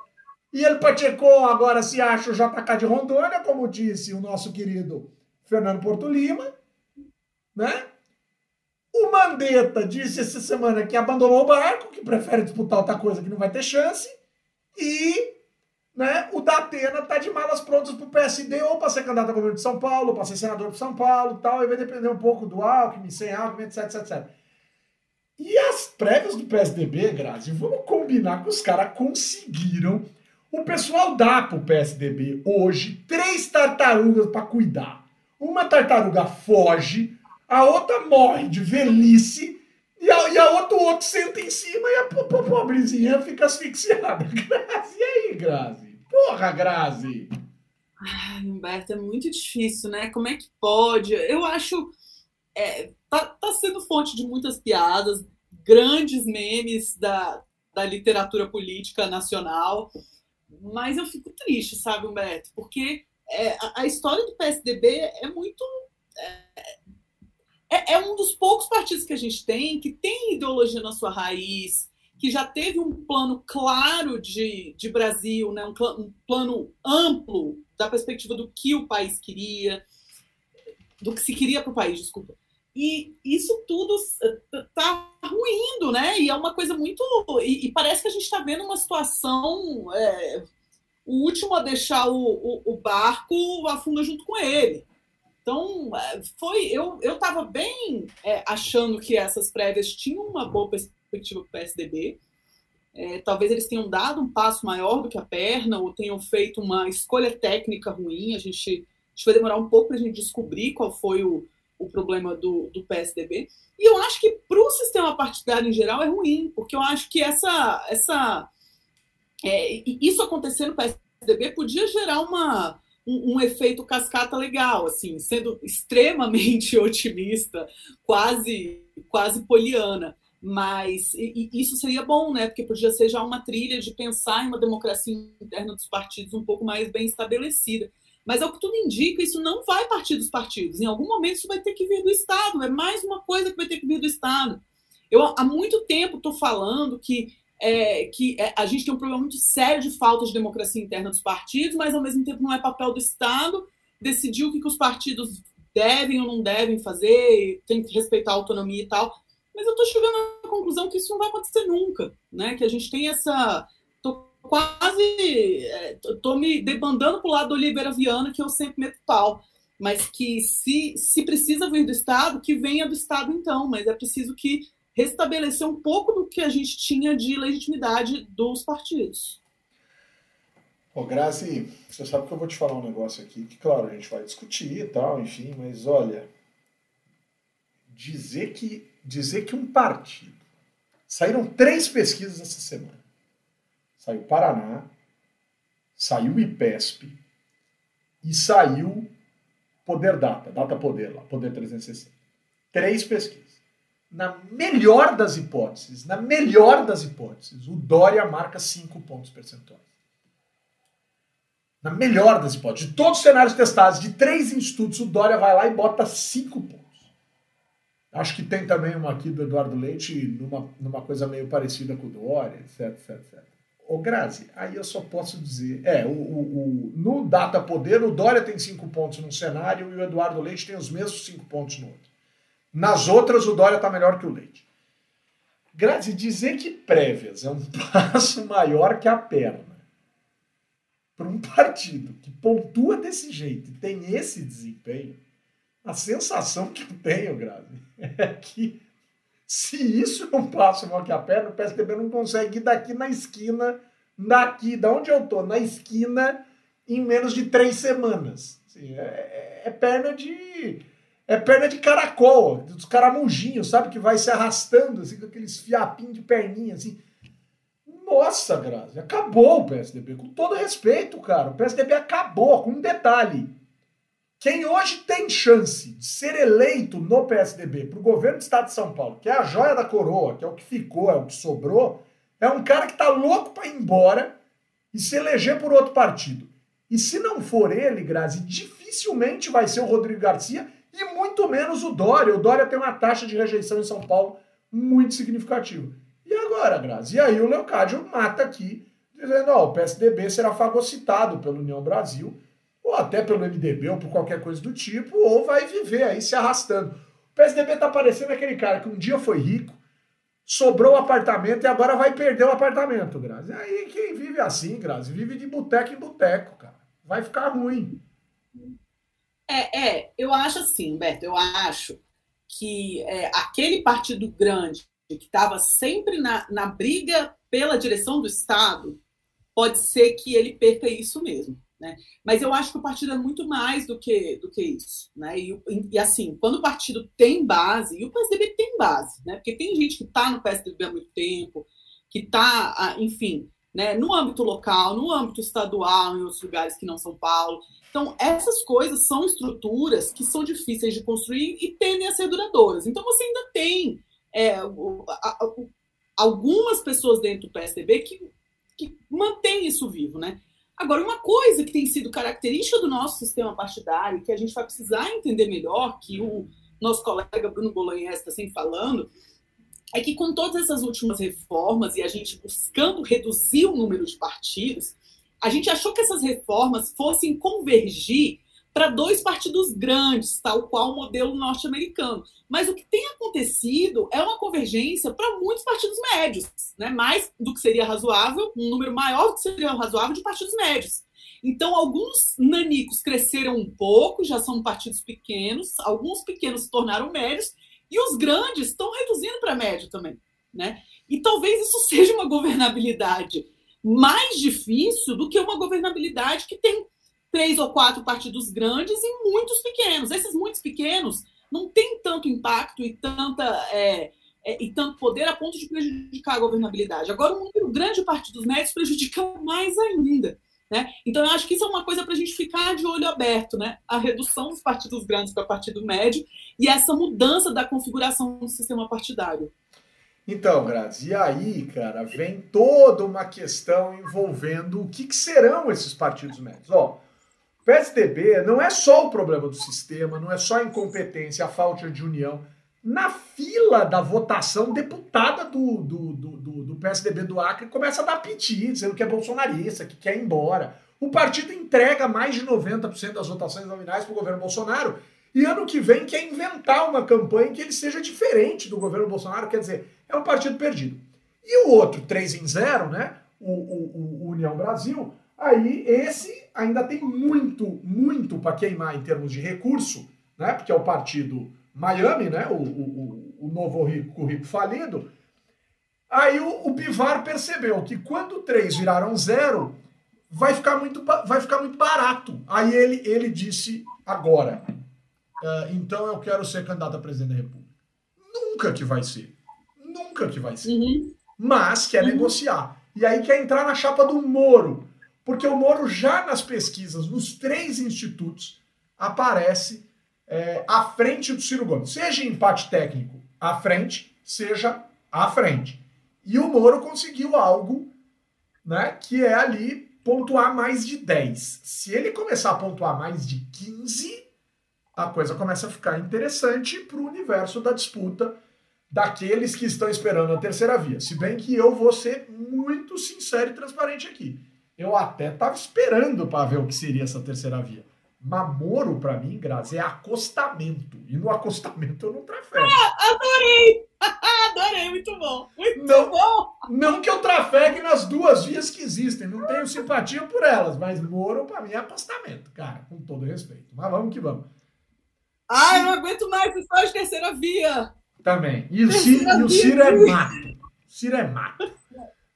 e ele Pacheco agora se acha o JK de Rondônia, como disse o nosso querido Fernando Porto Lima, né? O Mandetta disse essa semana que abandonou o barco, que prefere disputar outra coisa que não vai ter chance. E né, o Datena tá de malas prontas para o PSD ou para ser candidato a governo de São Paulo, para ser senador de São Paulo e tal, e vai depender um pouco do Alckmin, sem Alckmin, etc, etc, etc. E as prévias do PSDB, Grazi, vamos combinar que os caras conseguiram o pessoal dá para o PSDB hoje três tartarugas para cuidar. Uma tartaruga foge, a outra morre de velhice e a, e a outra, o outro senta em cima e a pobrezinha fica asfixiada. Grazi, e aí, Grazi? Porra, Grazi! Ai, Humberto, é muito difícil, né? Como é que pode? Eu acho. É, tá, tá sendo fonte de muitas piadas, grandes memes da, da literatura política nacional. Mas eu fico triste, sabe, Humberto? Porque é, a, a, história do PSDB é muito. É, é, é, um dos poucos partidos que a gente tem que tem ideologia na sua raiz, que já teve um plano claro de, de Brasil, né? um, um plano amplo da perspectiva do que o país queria, do que se queria para o país, desculpa. E isso tudo está ruindo, né? E é uma coisa muito. E, e parece que a gente está vendo uma situação. É, o último a deixar o, o, o, barco afunda junto com ele. Então, é, foi. Eu estava bem é, achando que essas prévias tinham uma boa perspectiva para o PSDB. É, talvez eles tenham dado um passo maior do que a perna, ou tenham feito uma escolha técnica ruim. A gente, a gente vai demorar um pouco para a gente descobrir qual foi o, o problema do, do PSDB. E eu acho que para o sistema partidário em geral é ruim, porque eu acho que essa, essa é, isso acontecer no PSDB podia gerar uma, um, um, efeito cascata legal, assim, sendo extremamente otimista, quase quase poliana. Mas e, e isso seria bom, né? Porque podia ser já uma trilha de pensar em uma democracia interna dos partidos um pouco mais bem estabelecida. Mas ao que tudo indica, isso não vai partir dos partidos. Em algum momento isso vai ter que vir do Estado. É mais uma coisa que vai ter que vir do Estado. Eu há muito tempo estou falando que, é, que é, a gente tem um problema muito sério de falta de democracia interna dos partidos, mas ao mesmo tempo não é papel do Estado decidir o que, que os partidos devem ou não devem fazer, tem que respeitar a autonomia e tal. Mas eu estou chegando à conclusão que isso não vai acontecer nunca, né? Que a gente tem essa quase estou é, me debandando para o lado do Oliveira Viana, que eu sempre meto pau. Mas que se, se precisa vir do Estado, que venha do Estado então, mas é preciso que restabelecer um pouco do que a gente tinha de legitimidade dos partidos. Ô, Grazi, você sabe que eu vou te falar um negócio aqui, que claro, a gente vai discutir e tal, enfim, mas olha, dizer que, dizer que um partido. Saíram três pesquisas essa semana saiu Paraná, saiu IPESP e saiu Poder Data, Data Poder lá, Poder 360. Três pesquisas. Na melhor das hipóteses, na melhor das hipóteses, o Dória marca 5 pontos percentuais. Na melhor das hipóteses, de todos os cenários testados, de três institutos, o Dória vai lá e bota 5 pontos. Acho que tem também uma aqui do Eduardo Leite, numa, numa coisa meio parecida com o Dória, etc, etc, etc. Ô Grazi, aí eu só posso dizer. É, o, o, o, no Data Poder, o Dória tem cinco pontos num cenário e o Eduardo Leite tem os mesmos cinco pontos no outro. Nas outras, o Dória está melhor que o Leite. Grazi, dizer que prévias é um passo maior que a perna para um partido que pontua desse jeito e tem esse desempenho, a sensação que eu tenho, Grazi, é que se isso não passa mal que a perna, o PSDB não consegue ir daqui na esquina, daqui, da onde eu tô, na esquina, em menos de três semanas. Assim, é, é, é, perna de. É perna de caracol, dos caramujinhos, sabe? Que vai se arrastando, assim, com aqueles fiapinhos de perninha, assim. Nossa, Grazi, acabou o PSDB. Com todo respeito, cara. O PSDB acabou, com um detalhe. Quem hoje tem chance de ser eleito no PSDB para o governo do estado de São Paulo, que é a joia da coroa, que é o que ficou, é o que sobrou, é um cara que está louco para ir embora e se eleger por outro partido. E se não for ele, Grazi, dificilmente vai ser o Rodrigo Garcia e muito menos o Dória. O Dória tem uma taxa de rejeição em São Paulo muito significativa. E agora, Grazi? E aí o Leocádio mata aqui, dizendo: ó, o PSDB será fagocitado pela União Brasil ou até pelo MDB, ou por qualquer coisa do tipo, ou vai viver aí se arrastando. O PSDB tá parecendo aquele cara que um dia foi rico, sobrou o apartamento e agora vai perder o apartamento, Grazi. Aí quem vive assim, Grazi, vive de boteco em boteco, cara. Vai ficar ruim. É, é, eu acho assim, Beto, eu acho que é, aquele partido grande que estava sempre na, na briga pela direção do Estado, pode ser que ele perca isso mesmo. Né? Mas eu acho que o partido é muito mais do que, do que isso. Né? E, e, assim, quando o partido tem base, e o PSDB tem base, né? porque tem gente que está no PSDB há muito tempo, que está, ah, enfim, né, no âmbito local, no âmbito estadual, em outros lugares que não São Paulo. Então, essas coisas são estruturas que são difíceis de construir e tendem a ser duradouras. Então, você ainda tem é, algumas pessoas dentro do PSDB que, que mantêm isso vivo, né? Agora, uma coisa que tem sido característica do nosso sistema partidário, que a gente vai precisar entender melhor, que o nosso colega Bruno Bolognese está sempre falando, é que com todas essas últimas reformas e a gente buscando reduzir o número de partidos, a gente achou que essas reformas fossem convergir para dois partidos grandes, tal qual o modelo norte-americano. Mas o que tem acontecido é uma convergência para muitos partidos médios, né? mais do que seria razoável, um número maior do que seria razoável de partidos médios. Então, alguns nanicos cresceram um pouco, já são partidos pequenos, alguns pequenos se tornaram médios, e os grandes estão reduzindo para médio também. Né? E talvez isso seja uma governabilidade mais difícil do que uma governabilidade que tem três ou quatro partidos grandes e muitos pequenos. Esses muitos pequenos não tem tanto impacto e tanta é, é, e tanto poder a ponto de prejudicar a governabilidade. Agora, um número grande de partidos médios prejudica mais ainda. Né? Então, eu acho que isso é uma coisa para a gente ficar de olho aberto, né? a redução dos partidos grandes para partido médio e essa mudança da configuração do sistema partidário. Então, Graz, e aí, cara, vem toda uma questão envolvendo o que, que serão esses partidos médios. Ó, PSDB não é só o problema do sistema, não é só a incompetência, a falta de união. Na fila da votação, deputada do, do, do, do, PSDB do Acre começa a dar piti, dizendo que é bolsonarista, que quer ir embora. O partido entrega mais de 90% das votações nominais para o governo Bolsonaro e ano que vem quer inventar uma campanha que ele seja diferente do governo Bolsonaro, quer dizer, é um partido perdido. E o outro, 3 em 0, né? O, o, o União Brasil, aí esse ainda tem muito, muito para queimar em termos de recurso, né? Porque é o partido Miami, né? O, o, o novo rico, rico falido. Aí o, o Bivar percebeu que quando três viraram zero, vai ficar muito, vai ficar muito barato. Aí ele, ele disse agora, uh, então eu quero ser candidato a presidente da República. Nunca que vai ser. Nunca que vai ser. Uhum. Mas quer uhum. negociar. E aí quer entrar na chapa do Moro. Porque o Moro já nas pesquisas, nos três institutos, aparece é, à frente do Ciro Gomes. Seja empate técnico à frente, seja à frente. E o Moro conseguiu algo né, que é ali pontuar mais de 10. Se ele começar a pontuar mais de 15, a coisa começa a ficar interessante para o universo da disputa daqueles que estão esperando a terceira via. Se bem que eu vou ser muito sincero e transparente aqui. Eu até estava esperando para ver o que seria essa terceira via. Namoro, para mim, Grazi, é acostamento. E no acostamento eu não trafego. Ah, adorei! adorei, muito bom. Muito não, bom. Não que eu trafegue nas duas vias que existem, não tenho simpatia por elas, mas Moro, para mim, é acostamento, cara, com todo respeito. Mas vamos que vamos. Ai, não aguento mais só de terceira via. Também. E o, Ciro, e o Ciro é mato. O Ciro é mato.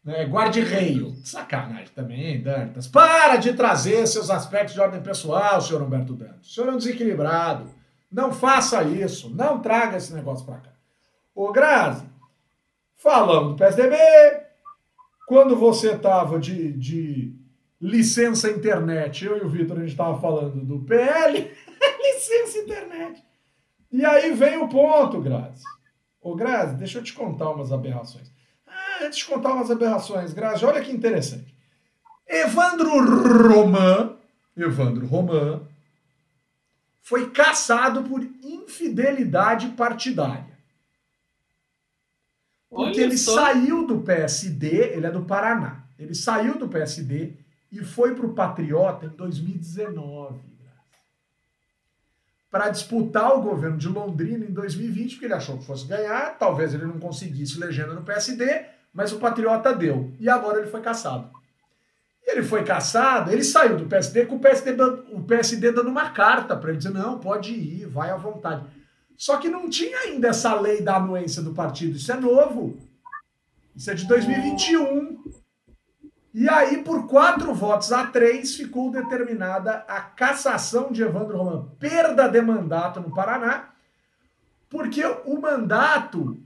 Né? Guarde-reio. Sacanagem também, Dantas. Para de trazer seus aspectos de ordem pessoal, senhor Humberto Dantas. O senhor é um desequilibrado. Não faça isso. Não traga esse negócio para cá. Ô, Grazi, falando do PSDB, quando você tava de, de licença internet, eu e o Vitor, a gente tava falando do PL, licença internet. E aí vem o ponto, Grazi. Ô, Grazi, deixa eu te contar umas aberrações antes de contar umas aberrações, Grazi, olha que interessante. Evandro Roman, Evandro Roman, foi caçado por infidelidade partidária. Porque ele saiu do PSD, ele é do Paraná. Ele saiu do PSD e foi para o Patriota em 2019 para disputar o governo de Londrina em 2020, porque ele achou que fosse ganhar, talvez ele não conseguisse legenda no PSD, mas o Patriota deu. E agora ele foi caçado. Ele foi caçado, ele saiu do PSD com o PSD, o PSD dando uma carta para ele dizer: não, pode ir, vai à vontade. Só que não tinha ainda essa lei da anuência do partido. Isso é novo. Isso é de 2021. E aí, por quatro votos a três, ficou determinada a cassação de Evandro Roman, perda de mandato no Paraná, porque o mandato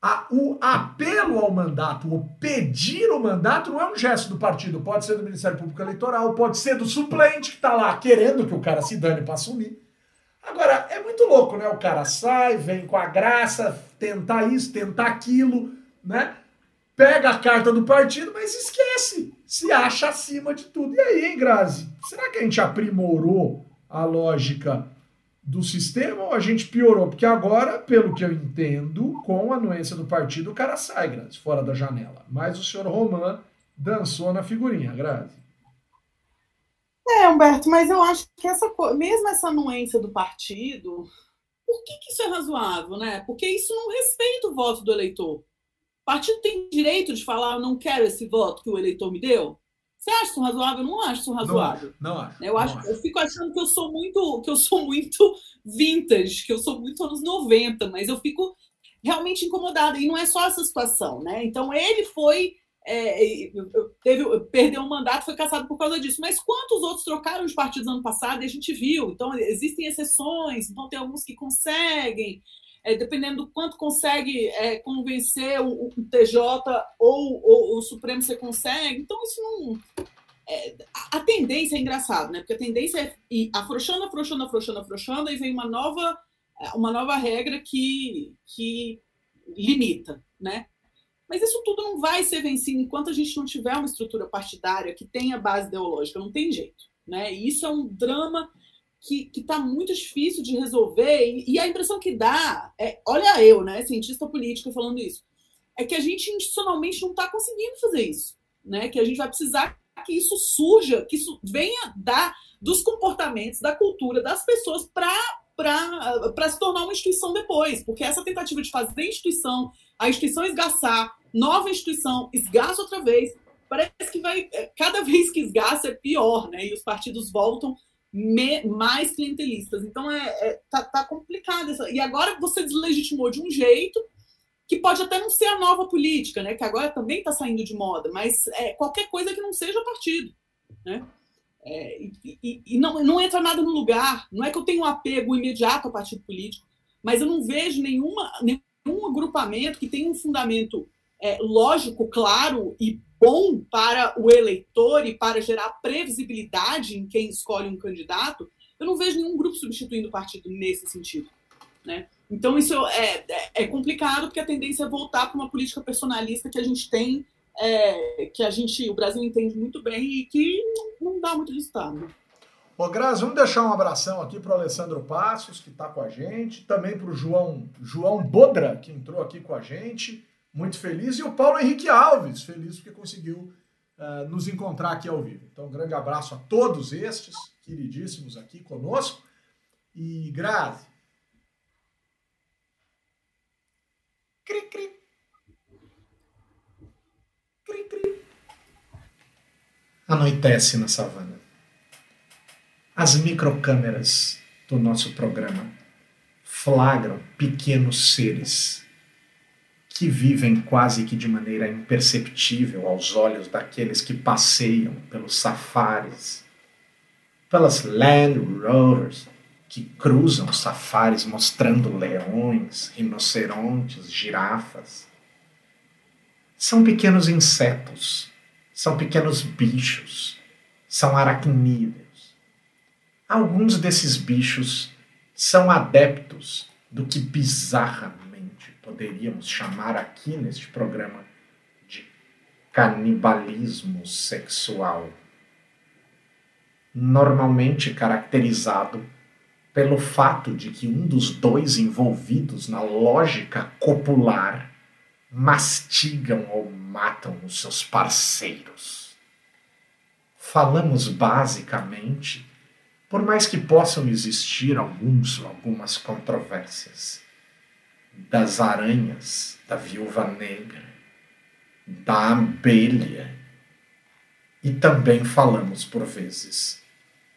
a, o apelo ao mandato, o pedir o mandato, não é um gesto do partido. Pode ser do Ministério Público Eleitoral, pode ser do suplente que está lá querendo que o cara se dane para assumir. Agora, é muito louco, né? O cara sai, vem com a graça, tentar isso, tentar aquilo, né? Pega a carta do partido, mas esquece. Se acha acima de tudo. E aí, hein, Grazi? Será que a gente aprimorou a lógica do sistema ou a gente piorou? Porque agora, pelo que eu entendo, com a anuência do partido, o cara sai, Grazi, fora da janela. Mas o senhor Roman dançou na figurinha, Grazi. É, Humberto, mas eu acho que essa mesmo essa anuência do partido, por que, que isso é razoável, né? Porque isso não respeita o voto do eleitor. O partido tem direito de falar, eu não quero esse voto que o eleitor me deu? Você acha isso razoável? Eu não acho isso razoável. Não, não acho. Eu, acho, não eu fico achando que eu sou muito, que eu sou muito vintage, que eu sou muito anos 90, mas eu fico realmente incomodada. E não é só essa situação, né? Então ele foi é, teve, perdeu um mandato, foi caçado por causa disso. Mas quantos outros trocaram de partidos ano passado e a gente viu? Então, existem exceções, então tem alguns que conseguem, é, dependendo do quanto consegue é, convencer o, o TJ ou, ou, o Supremo você consegue. Então, isso não. É, a, tendência é engraçado, né? Porque a tendência é ir afrouxando, afrouxando, afrouxando, afrouxando, e vem uma nova, uma nova regra que, que limita, né? Mas isso tudo não vai ser vencido enquanto a gente não tiver uma estrutura partidária que tenha base ideológica, não tem jeito. Né? E isso é um drama que está muito difícil de resolver, e, e, a impressão que dá, é, olha eu, né, cientista político falando isso, é que a gente institucionalmente não está conseguindo fazer isso. Né? Que a gente vai precisar que isso surja, que isso venha da, dos comportamentos, da cultura, das pessoas para se tornar uma instituição depois. Porque essa tentativa de fazer instituição, a instituição esgaçar, nova instituição, esgaça outra vez. Parece que vai. É, cada vez que esgaça é pior, né? E os partidos voltam me, mais clientelistas. Então é, é tá, tá complicado. Essa, e agora você deslegitimou de um jeito que pode até não ser a nova política, né? Que agora também está saindo de moda, mas é, qualquer coisa que não seja partido, né? É, e, e, não, não entra nada no lugar. Não é que eu tenho um apego imediato ao partido político, mas eu não vejo nenhuma, nenhum agrupamento que tenha um fundamento é, lógico, claro e bom para o eleitor e para gerar previsibilidade em quem escolhe um candidato, eu não vejo nenhum grupo substituindo o partido nesse sentido. Né? Então, isso é, é, é complicado, porque a tendência é voltar para uma política personalista que a gente tem, é, que a gente, o Brasil entende muito bem e que não dá muito resultado. Ô, Grazi, vamos deixar um abração aqui para o Alessandro Passos, que está com a gente, também para o João, João Bodra, que entrou aqui com a gente muito feliz, e o Paulo Henrique Alves, feliz porque conseguiu uh, nos encontrar aqui ao vivo. Então, um grande abraço a todos estes, queridíssimos aqui conosco. E Grazi. Cri, cri. Cri, cri. Anoitece na savana. As microcâmeras do nosso programa flagram pequenos seres que vivem quase que de maneira imperceptível aos olhos daqueles que passeiam pelos safaris, pelas Land Rovers que cruzam safaris mostrando leões, rinocerontes, girafas. São pequenos insetos, são pequenos bichos, são aracnídeos. Alguns desses bichos são adeptos do que bizarramente poderíamos chamar aqui neste programa de canibalismo sexual, normalmente caracterizado pelo fato de que um dos dois envolvidos na lógica copular mastigam ou matam os seus parceiros. Falamos basicamente, por mais que possam existir alguns algumas controvérsias, das aranhas, da viúva negra, da abelha. E também falamos por vezes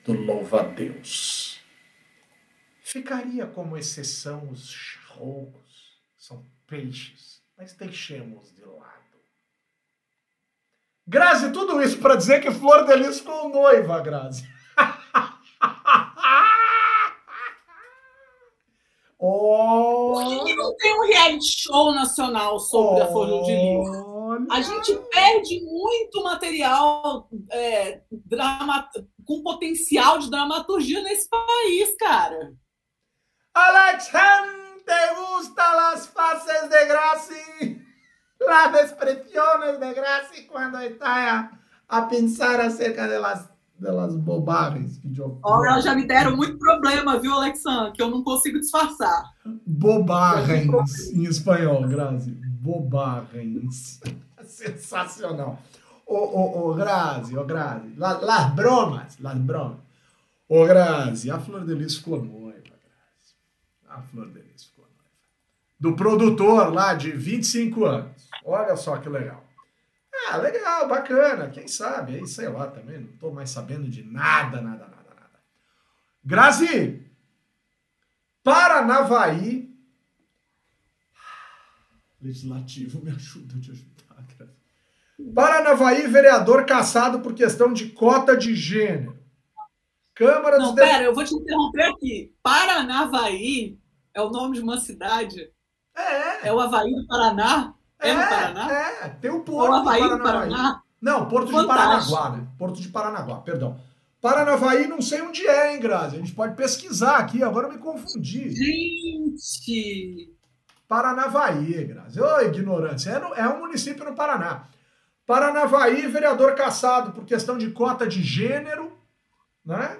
do louva-a-Deus. Ficaria como exceção os charrogos, são peixes, mas deixemos de lado. Grazi, tudo isso para dizer que Flor de Lis noiva, Grazi. Oh. Por que não tem um reality show nacional sobre oh. a Flor de Lis? A gente perde muito material é, drama, com potencial de dramaturgia nesse país, cara. Alexandre, ¿te gustan las fases de Graci? Las expresiones de Graci quando está a, a pensar acerca de las delas bobagens que Diogo. Olha, já me deram muito problema, viu, Alexandre? Que eu não consigo disfarçar. Bobagens em espanhol, Grazi. Bobagens. Sensacional. Ô, ô, ô, Grazi, ô, Grazi. Las, las bromas, las bromas. Ô, Grazi, a Flor de Lis ficou noiva, Grazi. A Flor de Lis ficou noiva. Do produtor lá de 25 anos. Olha só que legal. Ah, legal, bacana, quem sabe, aí sei lá também, não estou mais sabendo de nada, nada, nada, nada. Grazi, Paranavaí, Legislativo, me ajuda a te ajudar, Grazi. Paranavaí, vereador caçado por questão de cota de gênero. Câmara Não, dos pera, eu vou te interromper aqui. Paranavaí é o nome de uma cidade? É. É o Havaí do Paraná? É, no Paraná? É, tem o É Porto o Havaí de do. Paraná? Não, Porto de Fantástico. Paranaguá, né? Porto de Paranaguá, perdão. Paranavaí, não sei onde é, hein, Grazi? A gente pode pesquisar aqui, agora eu me confundi. Gente! Paranavaí, Grazi. Ô, ignorância. É, no- é um município no Paraná. Paranavaí, vereador caçado por questão de cota de gênero, né?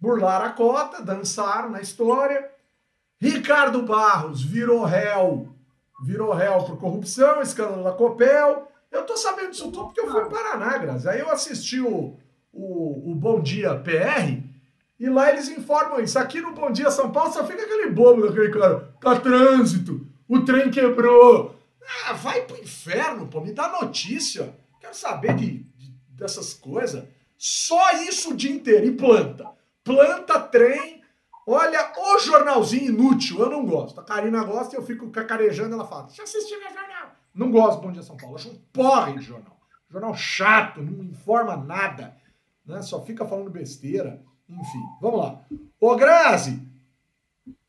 Burlaram a cota, dançaram na história. Ricardo Barros virou réu. Virou réu por corrupção, escândalo da Copel. Eu tô sabendo disso tudo porque eu fui em Paraná, Grazi. Aí eu assisti o, o, o Bom Dia PR e lá eles informam isso. Aqui no Bom Dia São Paulo só fica aquele bobo daquele cara. Tá trânsito, o trem quebrou. Ah, vai pro inferno, pô. Me dá notícia. Quero saber de, de- dessas coisas. Só isso o dia inteiro. E planta. Planta, trem. Olha, o jornalzinho inútil. Eu não gosto. A Karina gosta e eu fico cacarejando. Ela fala, deixa eu assistir meu jornal. Não gosto do Bom Dia São Paulo. Acho um porre de jornal. Jornal chato, não informa nada. Né? Só fica falando besteira. Enfim, vamos lá. Ô, Grazi,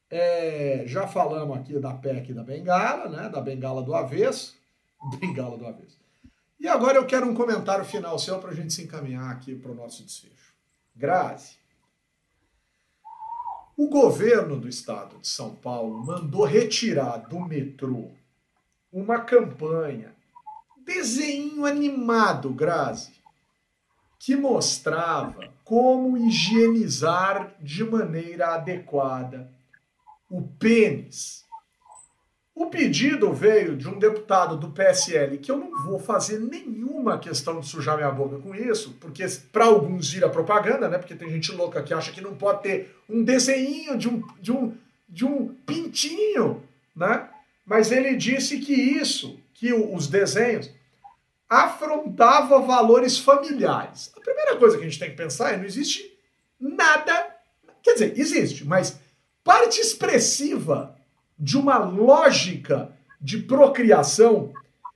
é, já falamos aqui da PEC da Bengala, né? Da Bengala do avesso. Bengala do avesso. E agora eu quero um comentário final seu para a gente se encaminhar aqui para o nosso desfecho. Grazi, o governo do estado de São Paulo mandou retirar do metrô uma campanha, desenho animado, Grazi, que mostrava como higienizar de maneira adequada o pênis. O pedido veio de um deputado do PSL, que eu não vou fazer nenhuma questão de sujar minha boca com isso, porque para alguns vira propaganda, né? Porque tem gente louca que acha que não pode ter um desenho de um, de um, de um pintinho, né? Mas ele disse que isso, que os desenhos, afrontava valores familiares. A primeira coisa que a gente tem que pensar é não existe nada, quer dizer, existe, mas parte expressiva de uma lógica de procriação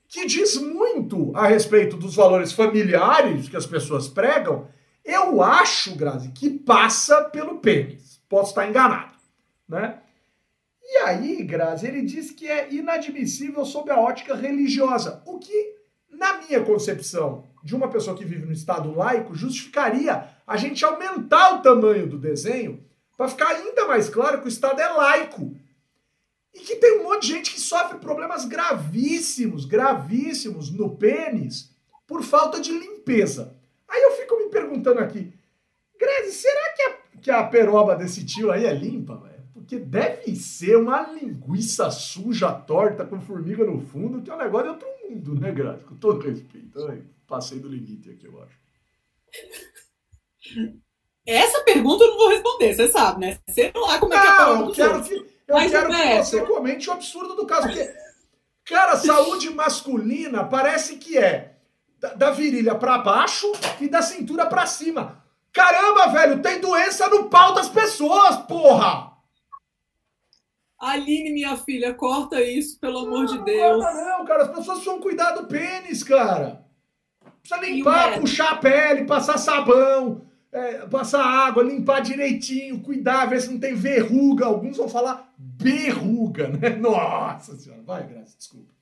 que diz muito a respeito dos valores familiares que as pessoas pregam, eu acho, Grazi, que passa pelo pênis. Posso estar enganado, né? E aí, Grazi, ele diz que é inadmissível sob a ótica religiosa, o que, na minha concepção de uma pessoa que vive no Estado laico, justificaria a gente aumentar o tamanho do desenho para ficar ainda mais claro que o Estado é laico. E que tem um monte de gente que sofre problemas gravíssimos, gravíssimos no pênis por falta de limpeza. Aí eu fico me perguntando aqui, Grazi, será que a, que a peroba desse tio aí é limpa, velho? Porque deve ser uma linguiça suja, torta, com formiga no fundo, que é um negócio de outro mundo, né, Grazi? Com todo respeito. Ai, passei do limite aqui, eu acho. Essa pergunta eu não vou responder, você sabe, né? Sei lá como é que é a Não, dos quero que, eu Mas, quero que você comente o absurdo do caso. Porque, cara, saúde masculina parece que é da, da virilha pra baixo e da cintura pra cima. Caramba, velho, tem doença no pau das pessoas, porra! Aline, minha filha, corta isso, pelo amor de Não, Deus. Não, não, cara, as pessoas precisam cuidar do pênis, cara. Precisa limpar, puxar a pele, passar sabão, é, passar água, limpar direitinho, cuidar, ver se não tem verruga. Alguns vão falar berruga, né? Nossa senhora. Vai, Graça, desculpa.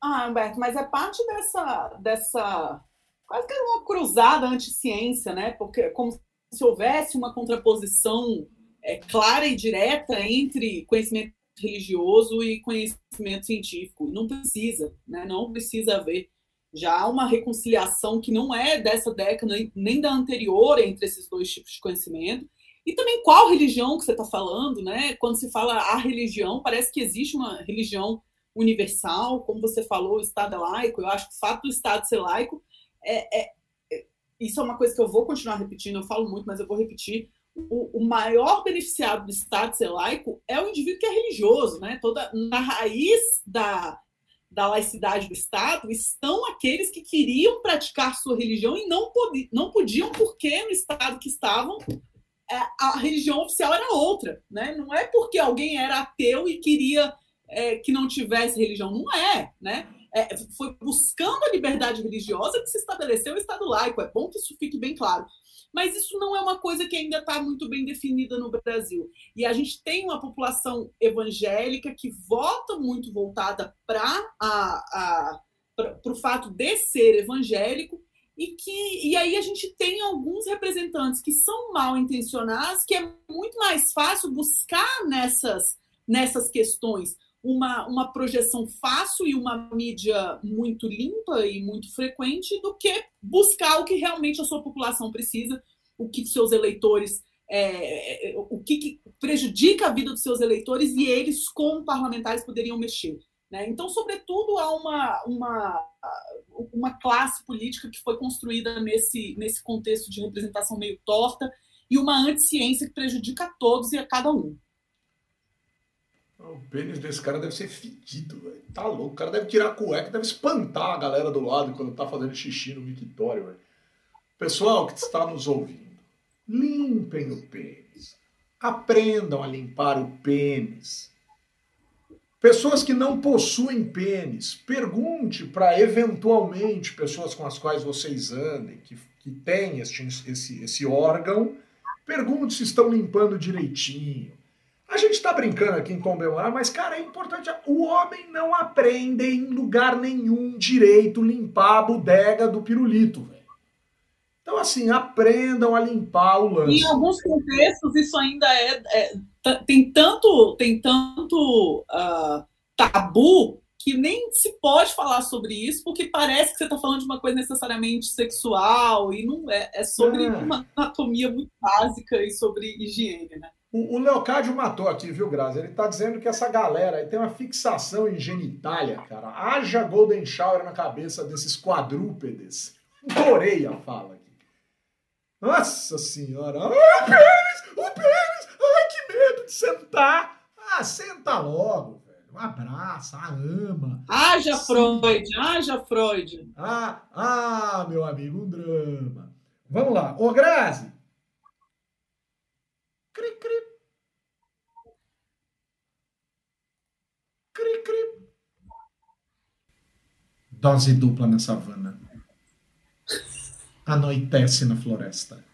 Ah, Humberto, mas é parte dessa, dessa quase que uma cruzada anti-ciência, né? Porque é como se houvesse uma contraposição é, clara e direta entre conhecimento religioso e conhecimento científico. Não precisa, né? Não precisa haver. Já há uma reconciliação que não é dessa década nem da anterior entre esses dois tipos de conhecimento. E também qual religião que você está falando, né? Quando se fala a religião, parece que existe uma religião universal, como você falou, o Estado é laico. Eu acho que o fato do Estado ser laico é, é- é- isso é uma coisa que eu vou continuar repetindo. Eu falo muito, mas eu vou repetir. O, o maior beneficiado do Estado ser laico é o indivíduo que é religioso, né? Toda na raiz da, da laicidade do Estado estão aqueles que queriam praticar sua religião e não, não podiam porque no Estado que estavam a religião oficial era outra, né? Não é porque alguém era ateu e queria é, que não tivesse religião, não é, né? é, foi buscando a liberdade religiosa que se estabeleceu o Estado laico. É bom que isso fique bem claro. Mas isso não é uma coisa que ainda está muito bem definida no Brasil. E a gente tem uma população evangélica que vota muito voltada para o fato de ser evangélico, e que e aí a gente tem alguns representantes que são mal intencionados, que é muito mais fácil buscar nessas, nessas questões uma, uma projeção fácil e uma mídia muito limpa e muito frequente do que buscar o que realmente a sua população precisa, o que seus eleitores, é, é, o que, que prejudica a vida dos seus eleitores e eles, como parlamentares, poderiam mexer. Né? Então, sobretudo, há uma, uma, uma classe política que foi construída nesse, nesse contexto de representação meio torta e uma anticiência que prejudica a todos e a cada um. O pênis desse cara deve ser fedido, velho. Tá louco. O cara deve tirar a cueca, deve espantar a galera do lado quando tá fazendo xixi no mictório. Pessoal que está nos ouvindo, limpem o pênis. Aprendam a limpar o pênis. Pessoas que não possuem pênis, pergunte para eventualmente pessoas com as quais vocês andem, que, que têm esse, esse, órgão, pergunte se estão limpando direitinho a gente está brincando aqui em comemorar, mas, cara, é importante. O homem não aprende em lugar nenhum direito limpar a bodega do pirulito, velho. Então, assim, aprendam a limpar o lance. Em alguns contextos, isso ainda é. é tem tanto, tem tanto uh, tabu que nem se pode falar sobre isso, porque parece que você está falando de uma coisa necessariamente sexual, e não é, é sobre é. uma anatomia muito básica e sobre higiene, né? O, o Leocádio matou aqui, viu, Grazi? Ele tá dizendo que essa galera tem uma fixação em genitália, cara. Haja Golden Shower na cabeça desses quadrúpedes. Adorei a fala aqui. Nossa senhora! Ai, o pênis! O pênis! Sentar! Ah, senta logo, velho. Abraça, a ama. Haja. Freud, haja Freud. Ah, ah, meu amigo, um drama. Vamos lá. Ô, Grazi, Cri, cri. Cri, cri. Dose dupla na savana. Anoitece na floresta.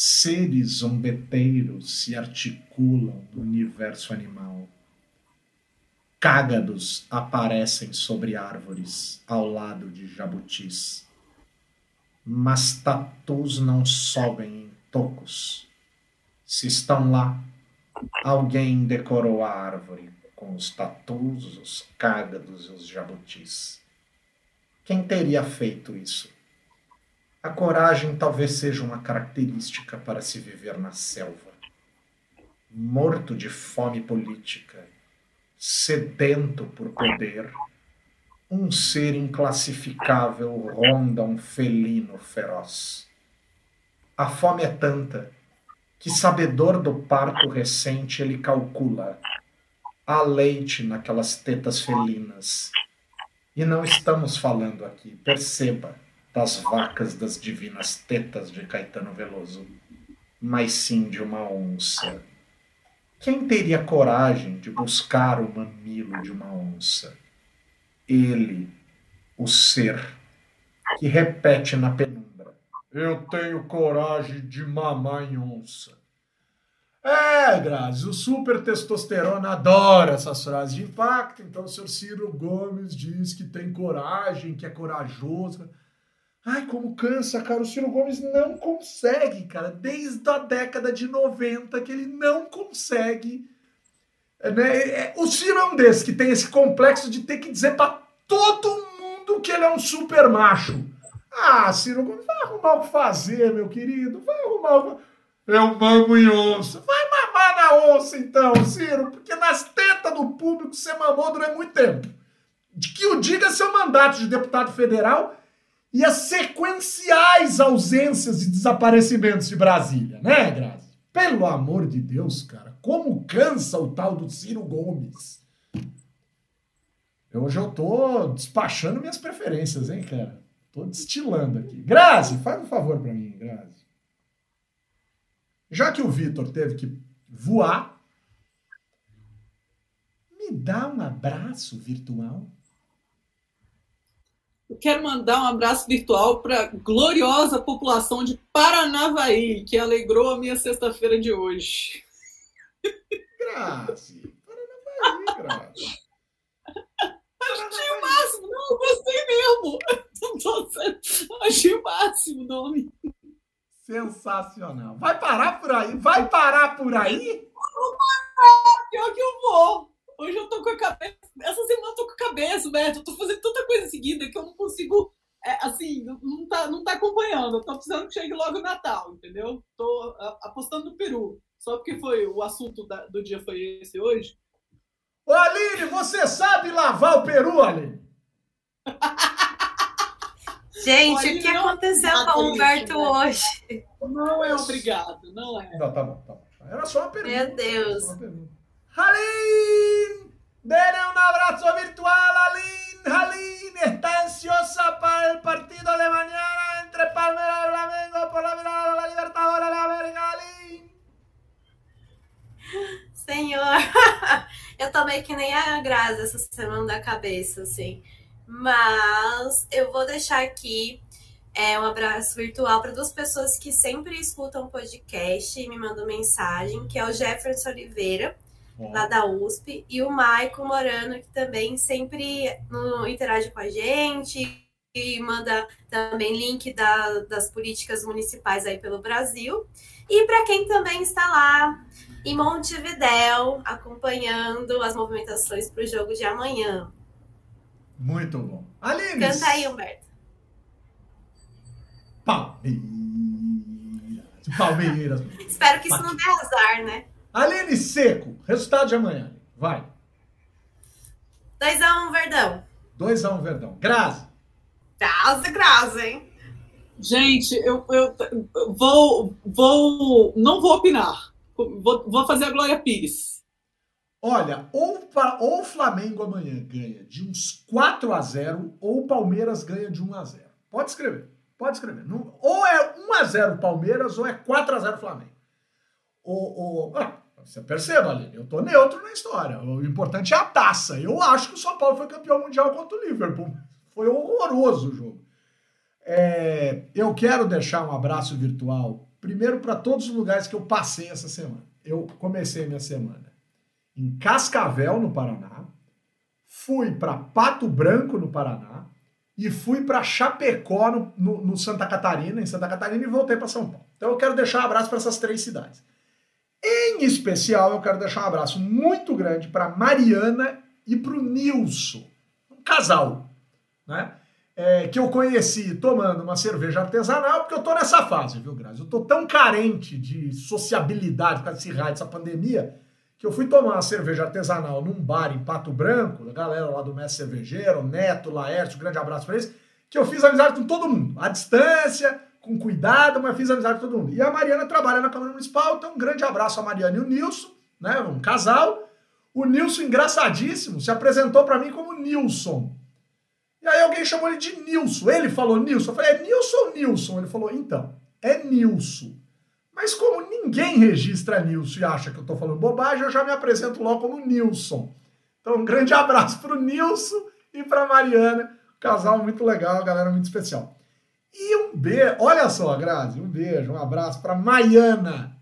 Seres zombeteiros se articulam no universo animal. Cágados aparecem sobre árvores ao lado de jabutis. Mas tatus não sobem em tocos se estão lá, alguém decorou a árvore com os tatus, os cágados e os jabutis. Quem teria feito isso? A coragem talvez seja uma característica para se viver na selva. Morto de fome política, sedento por poder, um ser inclassificável ronda um felino feroz. A fome é tanta que sabedor do parto recente ele calcula. Há leite naquelas tetas felinas. E não estamos falando aqui, perceba, das vacas das divinas tetas de Caetano Veloso, mas sim de uma onça. Quem teria coragem de buscar o mamilo de uma onça? Ele, o ser, que repete na penumbra eu tenho coragem de mamar em onça. É, Grazi, o super testosterona adora essas frases de impacto. Então o senhor Ciro Gomes diz que tem coragem, que é corajoso. Ai, como cansa, cara. O Ciro Gomes não consegue, cara. Desde a década de 90 que ele não consegue. Né? É, o Ciro é um desses que tem esse complexo de ter que dizer para todo mundo que ele é um super macho. Ah, Ciro Gomes, vai arrumar o que fazer, meu querido. Vai arrumar o. Eu mamo em onça. Vai mamar na onça, então, Ciro, porque nas tetas do público você mamou durante muito tempo. De que o diga seu mandato de deputado federal e as sequenciais ausências e desaparecimentos de Brasília, né, Grazi? Pelo amor de Deus, cara, como cansa o tal do Ciro Gomes. Hoje eu tô despachando minhas preferências, hein, cara? Tô destilando aqui. Grazi, faz um favor para mim, Grazi. Já que o Vitor teve que voar, me dá um abraço virtual. Quero mandar um abraço virtual para a gloriosa população de Paranavaí, que alegrou a minha sexta-feira de hoje. Grazi, Paranavaí, Grazi. Achei o máximo, não, eu gostei mesmo. Achei o máximo o nome. Sensacional. Vai parar por aí? Vai parar por aí? Pior que eu vou. Hoje eu tô com a cabeça. Essa semana eu tô com a cabeça, Beto. Eu tô fazendo tanta coisa em seguida que eu não consigo. É, assim, não tá, não tá acompanhando. Eu tô precisando que chegue logo o Natal, entendeu? Tô apostando no Peru. Só porque foi o assunto da, do dia foi esse hoje. Ô Aline, você sabe lavar o peru, Aline? Gente, o que aconteceu com o Humberto né? hoje? Não é obrigado, não é. Não, tá bom, tá bom. Era só uma pergunta. Meu Deus. Aline, dele un abrazo virtual, Aline. Aline está ansiosa para el partido de mañana entre Palmeiras y Flamengo por la final de la Libertadores de América, Aline. Senhor, eu tô que nem a Grazi essa semana da cabeça, assim. Mas eu vou deixar aqui é, um abraço virtual para duas pessoas que sempre escutam podcast e me mandam mensagem, que é o Jefferson Oliveira, lá da USP, e o Maicon Morano, que também sempre no, interage com a gente e manda também link da, das políticas municipais aí pelo Brasil. E para quem também está lá em Montevidéu, acompanhando as movimentações para o jogo de amanhã. Muito bom. Aline! Canta aí, Humberto. Palmeiras. Palmeiras. Espero que isso não dê azar, né? Aline Seco, resultado de amanhã. Vai. 2x1 um, Verdão. 2x1 um, Verdão. Grazi. Grazi, Grazi, hein? Gente, eu, eu, eu, vou, vou. Não vou opinar. Vou, vou fazer a Glória Pires. Olha, ou, ou o Flamengo amanhã ganha de uns 4 a 0 ou o Palmeiras ganha de 1 a 0 Pode escrever, pode escrever. Não, ou é 1 a 0 Palmeiras ou é 4 a 0 Flamengo. Ou, ou ah, você perceba ali, eu tô neutro na história. O importante é a taça. Eu acho que o São Paulo foi campeão mundial contra o Liverpool. Foi horroroso o jogo. É, eu quero deixar um abraço virtual, primeiro para todos os lugares que eu passei essa semana. Eu comecei minha semana em Cascavel, no Paraná, fui para Pato Branco, no Paraná, e fui para Chapecó, no, no, no, Santa Catarina, em Santa Catarina, e voltei para São Paulo. Então eu quero deixar um abraço para essas três cidades. Em especial, eu quero deixar um abraço muito grande para Mariana e para o Nilson, um casal, né? É, que eu conheci tomando uma cerveja artesanal, porque eu tô nessa fase, viu, Grazi? Eu tô tão carente de sociabilidade com esse raio, dessa pandemia, que eu fui tomar uma cerveja artesanal num bar em Pato Branco, a galera lá do Mestre Cervejeiro, Neto, Laércio, um grande abraço para eles, que eu fiz amizade com todo mundo, à distância, com cuidado, mas fiz amizade com todo mundo. E a Mariana trabalha na Câmara Municipal, então um grande abraço a Mariana e o Nilson, né, um casal. O Nilson, engraçadíssimo, se apresentou para mim como Nilson. E aí alguém chamou ele de Nilson. Ele falou Nilson. Eu falei, é Nilson ou Nilson? Ele falou, então, é Nilson. Mas como ninguém registra Nilson e acha que eu estou falando bobagem, eu já me apresento logo como Nilson. Então, um grande abraço para o Nilson e para Mariana. Casal muito legal, galera muito especial. E um beijo, olha só, Grazi, um beijo, um abraço para Maiana,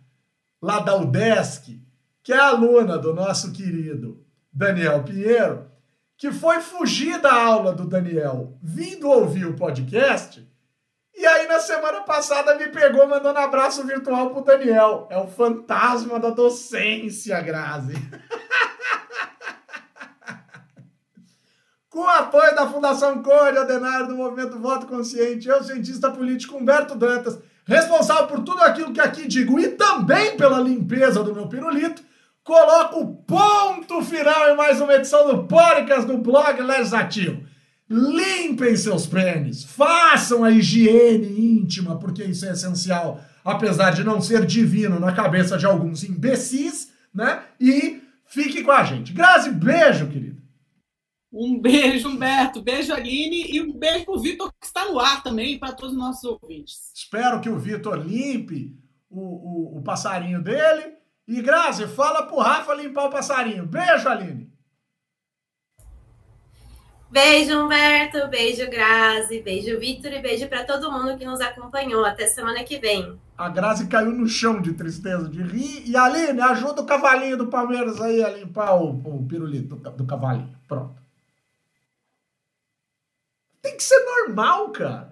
lá da UDESC, que é aluna do nosso querido Daniel Pinheiro, que foi fugir da aula do Daniel vindo ouvir o podcast e aí, na semana passada, me pegou mandando abraço virtual pro Daniel. É o fantasma da docência, Grazi. Com o apoio da Fundação Code, Adenário do Movimento Voto Consciente, eu, cientista político Humberto Dantas, responsável por tudo aquilo que aqui digo e também pela limpeza do meu pirulito, coloco o ponto final em mais uma edição do podcast do blog Legislativo. Limpem seus pênis, façam a higiene íntima, porque isso é essencial, apesar de não ser divino na cabeça de alguns imbecis, né? E fique com a gente. Grazi, beijo, querido. Um beijo, Humberto. Beijo, Aline. E um beijo pro Vitor, que está no ar também, para todos os nossos ouvintes. Espero que o Vitor limpe o, o, o passarinho dele. E Grazi, fala pro Rafa limpar o passarinho. Beijo, Aline. Beijo, Humberto. Beijo, Grazi. Beijo, Vitor. E beijo para todo mundo que nos acompanhou. Até semana que vem. A Grazi caiu no chão de tristeza, de rir. E Aline, ajuda o cavalinho do Palmeiras aí a limpar o, o pirulito do, do cavalinho. Pronto. Tem que ser normal, cara.